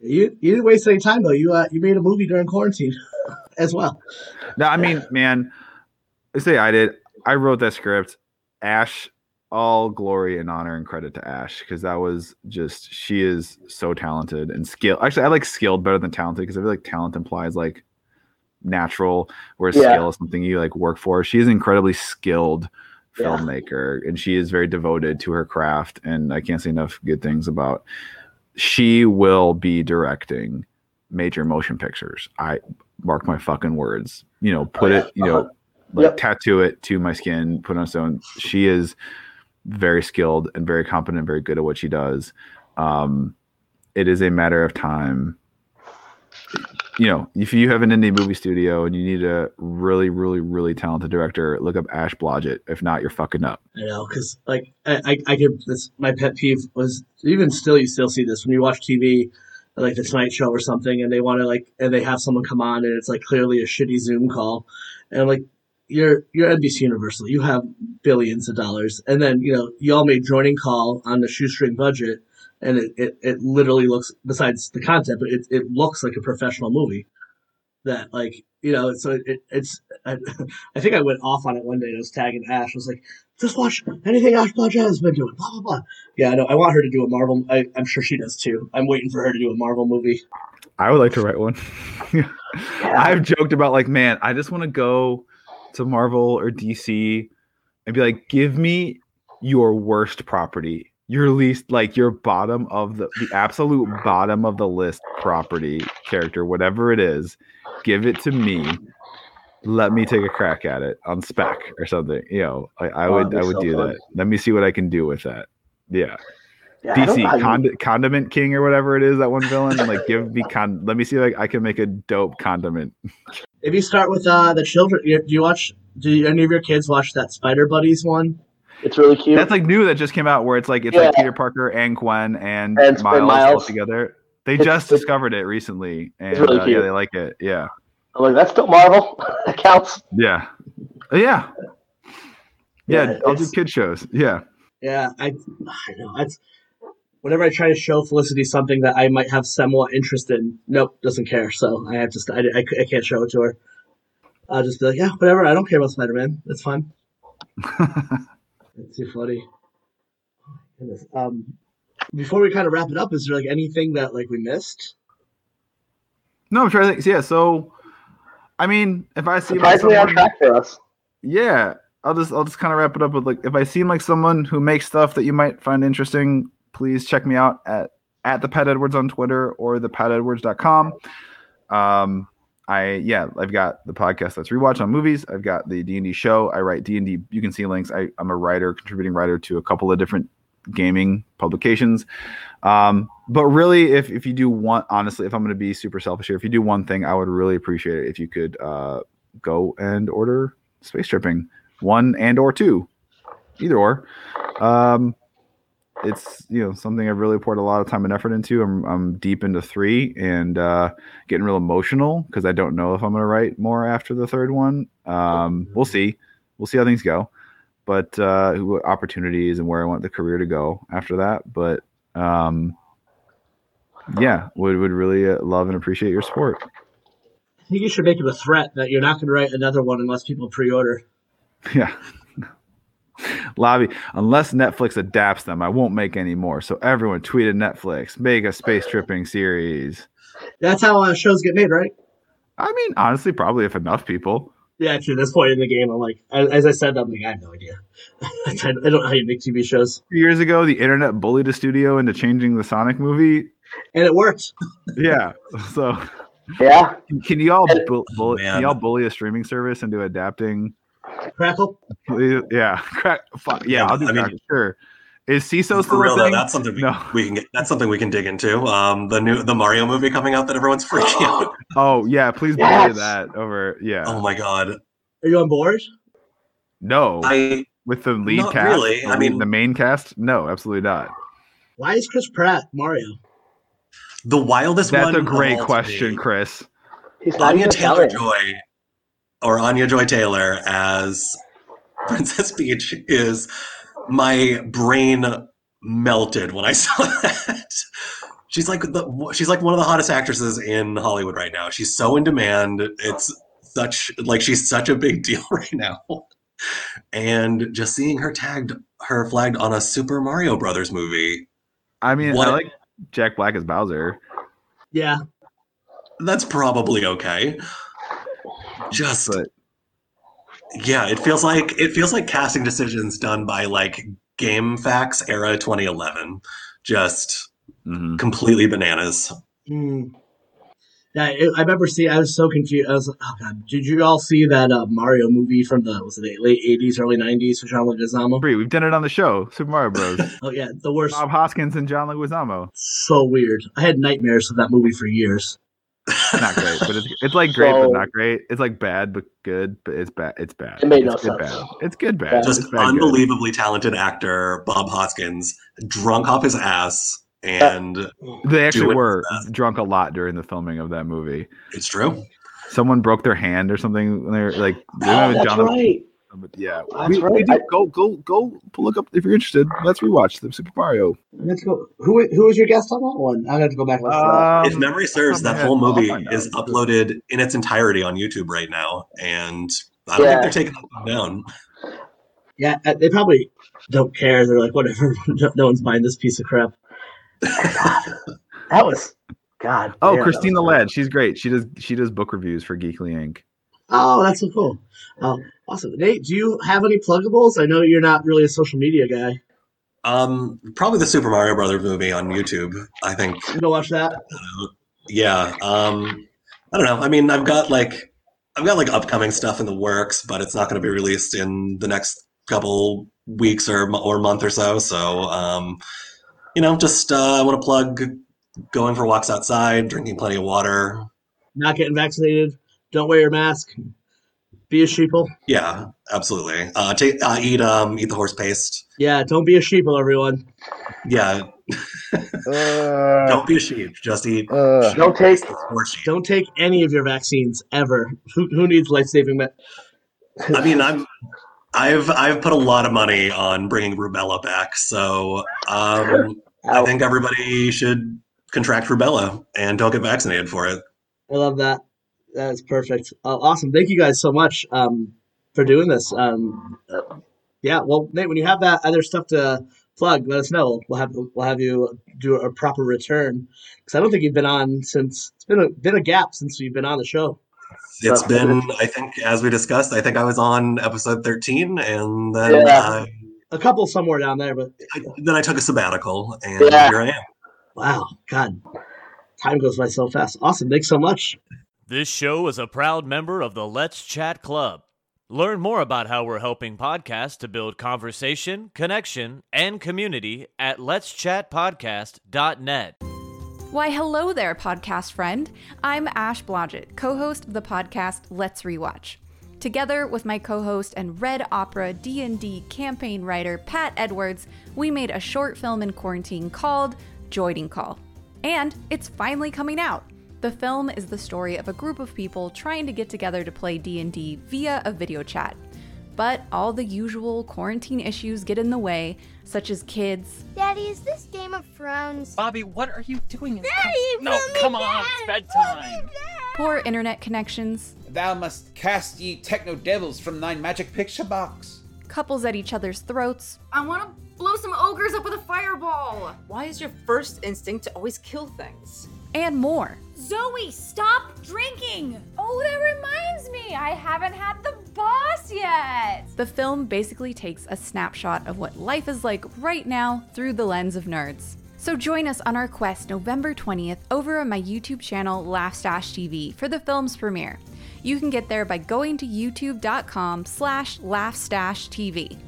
You you didn't waste any time though. You uh, you made a movie during quarantine [laughs] as well. no i mean man i say i did i wrote that script ash all glory and honor and credit to ash because that was just she is so talented and skilled actually i like skilled better than talented because i feel like talent implies like natural whereas Yeah. skill is something you like work for she is incredibly skilled Yeah. filmmaker and she is very devoted to her craft and i can't say enough good things about she will be directing major motion pictures i mark my fucking words you know put yeah. it you know Uh-huh. like Yep. tattoo it to my skin put it on stone she is very skilled and very competent, very good at what she does. Um, it is a matter of time. You know, if you have an indie movie studio and you need a really, really, really talented director, look up Ash Blodgett. If not, you're fucking up. I know, because like I, I, I give this my pet peeve was even still you still see this when you watch TV, like the Tonight Show or something, and they want to like and they have someone come on and it's like clearly a shitty Zoom call, and like you're you're NBC Universal, you have billions of dollars, and then you know you all made joining call on the shoestring budget, and it, it, it literally looks besides the content, but it, it looks like a professional movie. That like you know, so it, it's [laughs] I, I think I went off on it one day. and I was tagging Ash. I was like, just watch anything Ash Blodgett has been doing. Blah blah blah. Yeah, I know. I want her to do a Marvel. I, I'm sure she does too. I'm waiting for her to do a Marvel movie. I would like to write one. [laughs] I've joked about like, man, I just want to go to Marvel or DC and be like, give me your worst property, your least like your bottom of the the absolute bottom of the list property character, whatever it is, give it to me. Let me take a crack at it on spec or something. You know, I, I Oh, would I would so do fun. that. Let me see what I can do with that. Yeah. Yeah, I don't know how DC Condi- Condiment King or whatever it is, that one villain. Like, give me con. Let me see like I can make a dope condiment. If you start with uh the children, do you watch? Do any of your kids watch that Spider Buddies one? It's really cute. That's like new that just came out where it's like it's Yeah. like Peter Parker and Gwen and, And- and Miles, all Miles. together. They It's- just it's- discovered it recently, and really uh, yeah, they like it. Yeah, I'm like, that's still Marvel. [laughs] that counts. yeah, Uh, yeah, yeah. Yeah, I'll do kid shows. Yeah, Yeah, I, I know. that's whenever I try to show Felicity something that I might have somewhat interest in, nope, doesn't care. So I have to, I, I, I can't show it to her. I'll just be like, yeah, whatever. I don't care about Spider Man. It's fine. [laughs] It's too funny. Goodness. Um, before we kind of wrap it up, is there like anything that like we missed? no, I'm trying to think. Yeah, so I mean, if I see like Surprisingly on track for us. yeah, I'll just I'll just kind of wrap it up with like if I seem like someone who makes stuff that you might find interesting, please check me out at at the Pat Edwards on Twitter or the patedwards.com. Um I yeah, I've got the podcast that's rewatch on movies. I've got the D and D show. I write D and D. You can see links. I, I'm a writer, contributing writer to a couple of different gaming publications. Um, but really, if if you do want, honestly, if I'm going to be super selfish here, if you do one thing, I would really appreciate it if you could uh, go and order Space Tripping one and or two, either or. Um, it's you know something I've really poured a lot of time and effort into. I'm I'm deep into three and uh, getting real emotional because I don't know if I'm going to write more after the third one. Um, we'll see. We'll see how things go. But uh, what opportunities and where I want the career to go after that. But um, yeah, would would really uh, love and appreciate your support. I think you should make it a threat that you're not going to write another one unless people pre-order. Yeah. Lobby, unless Netflix adapts them, I won't make any more. So everyone tweeted Netflix, make a space tripping series. That's how uh, shows get made, right? I mean, honestly, probably if enough people. Yeah, to this point in the game, I'm like, as as I said, I'm like, I have no idea. [laughs] I don't know how you make TV shows, Years ago, the internet bullied a studio into changing the Sonic movie. and it worked. [laughs] Yeah. So Yeah. can you all bu- bully, Man. can y'all bully a streaming service into adapting? Crackle. Yeah. Crack. Fuck. Yeah, Yeah, I'll do I mean- that. Sure. Is CISO For still real a though, that's something we, No. [laughs] we can get. That's something we can dig into. Um, the new the Mario movie coming out that everyone's freaking out. [gasps] Oh yeah, please bully Yes. that over. Yeah. Oh my god! Are you on board? no. I with the lead Not cast, really. the I mean- the main cast. No, absolutely not. Why is Chris Pratt Mario? the wildest That's one. a great question, Chris. He's not Anya even Taylor Joy, or Anya Joy Taylor as [laughs] Princess Peach is my brain melted when I [laughs] saw that. She's like the she's like one of the hottest actresses in Hollywood right now. She's so in demand. It's such like she's such a big [laughs] deal right now. And just seeing her tagged her flagged on a Super Mario Brothers movie, I mean, What- I like Jack Black as Bowser. Yeah, that's probably okay. Just But Yeah, it feels like it feels like casting decisions done by like GameFAQs era 2011, just mhm. completely bananas. Hmm. Yeah, it, I remember seeing. I was so confused. I was like, "Oh god!" Did you all see that uh, Mario movie from the was it the late '80s, early '90s with John Leguizamo? Free. We've done it on the show, Super Mario Bros. [laughs] Oh yeah, the worst. Bob Hoskins and John Leguizamo. So weird. I had nightmares of that movie for years. Not great, but it's it's like great, So- but not great. It's like bad, but good, but it's bad. It's bad. It made no it's good, sense. Bad. It's good, bad. Yeah. It's Just bad, good. unbelievably talented actor Bob Hoskins, drunk off his ass, and They actually were drunk a lot during the filming of that movie. it's true. Someone broke their hand or something. when They're like, they don't Oh, [gasps] that's John- right. But yeah, That's we, we do- I- go go go look up if you're interested. Let's rewatch the Super Mario. Let's go. Who who was your guest on that one? I have to go back and listen to that. if memory serves, top of my that whole movie find is uploaded in its entirety on YouTube right now, and I don't Yeah. think they're taking that down. Yeah, uh, they probably don't care. They're like, whatever. [laughs] No one's buying this piece of crap. [laughs] That was God. Oh, damn, that Christina was. Ladd, she's great. She does she does book reviews for Geekly Inc. Oh, that's so cool. Oh, awesome. Nate, do you have any pluggables? I know you're not really a social media guy. Um, probably the Super Mario Brothers movie on YouTube. I think. You go watch that. Yeah. Um, I don't know. I mean, I've got like I've got like upcoming stuff in the works, but it's not going to be released in the next couple weeks or or month or so. So, um, you know, just uh, I want to plug going for walks outside, drinking plenty of water. Not getting vaccinated. Don't wear your mask. Be a sheeple. Yeah, absolutely. Uh, take uh, eat um eat the horse paste. Yeah, don't be a sheeple, everyone. Yeah, Uh, don't be a sheep. Just eat uh, don't take. horse sheep. Don't take any of your vaccines ever. Who, who needs life saving med? I mean, I'm I've I've put a lot of money on bringing rubella back, so um, I think everybody should contract rubella and don't get vaccinated for it. I love that. That is perfect. Uh, awesome. Thank you guys so much um, for doing this. Um, uh, yeah. Well, Nate, when you have that other stuff to plug, let us know. We'll have we'll have you do a proper return because I don't think you've been on since it's been a been a gap since you've been on the show. It's So- been, I think, as we discussed, I think I was on episode 13, and then Yeah. I, A couple somewhere down there, but I then I took a sabbatical, and Yeah. here I am. wow, God, time goes by so fast. Awesome. Thanks so much. This show is a proud member of the Let's Chat Club. Learn more about how we're helping podcasts to build conversation, connection, and community at letschatpodcast.net. Why, hello there, podcast friend. I'm Ash Blodgett, co host of the podcast Let's Rewatch. Together with my co-host and Red Opera D&D campaign writer Pat Edwards, we made a short film in quarantine called Joining Call. And it's finally coming out. The film is the story of a group of people trying to get together to play D&D via a video chat. But all the usual quarantine issues get in the way, such as kids, Daddy, is this Game of Thrones? Bobby, what are you doing? in Daddy, No, put me come on, down, it's bedtime. poor internet connections, Thou must cast ye techno devils from thine magic picture box. couples at each other's throats, I want to blow some ogres up with a fireball. Why is your first instinct to always kill things? And more. Zoe, stop drinking. Oh, that reminds me. I haven't had the boss yet. The film basically takes a snapshot of what life is like right now through the lens of nerds. So join us on our quest November 20th over on my YouTube channel Laughstash TV for the film's premiere. You can get there by going to youtube.com slash laughstashtv.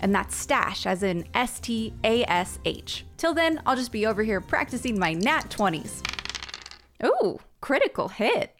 And that's stash as in S-T-A-S-H. Till then, I'll just be over here practicing my nat 20s. Ooh, critical hit.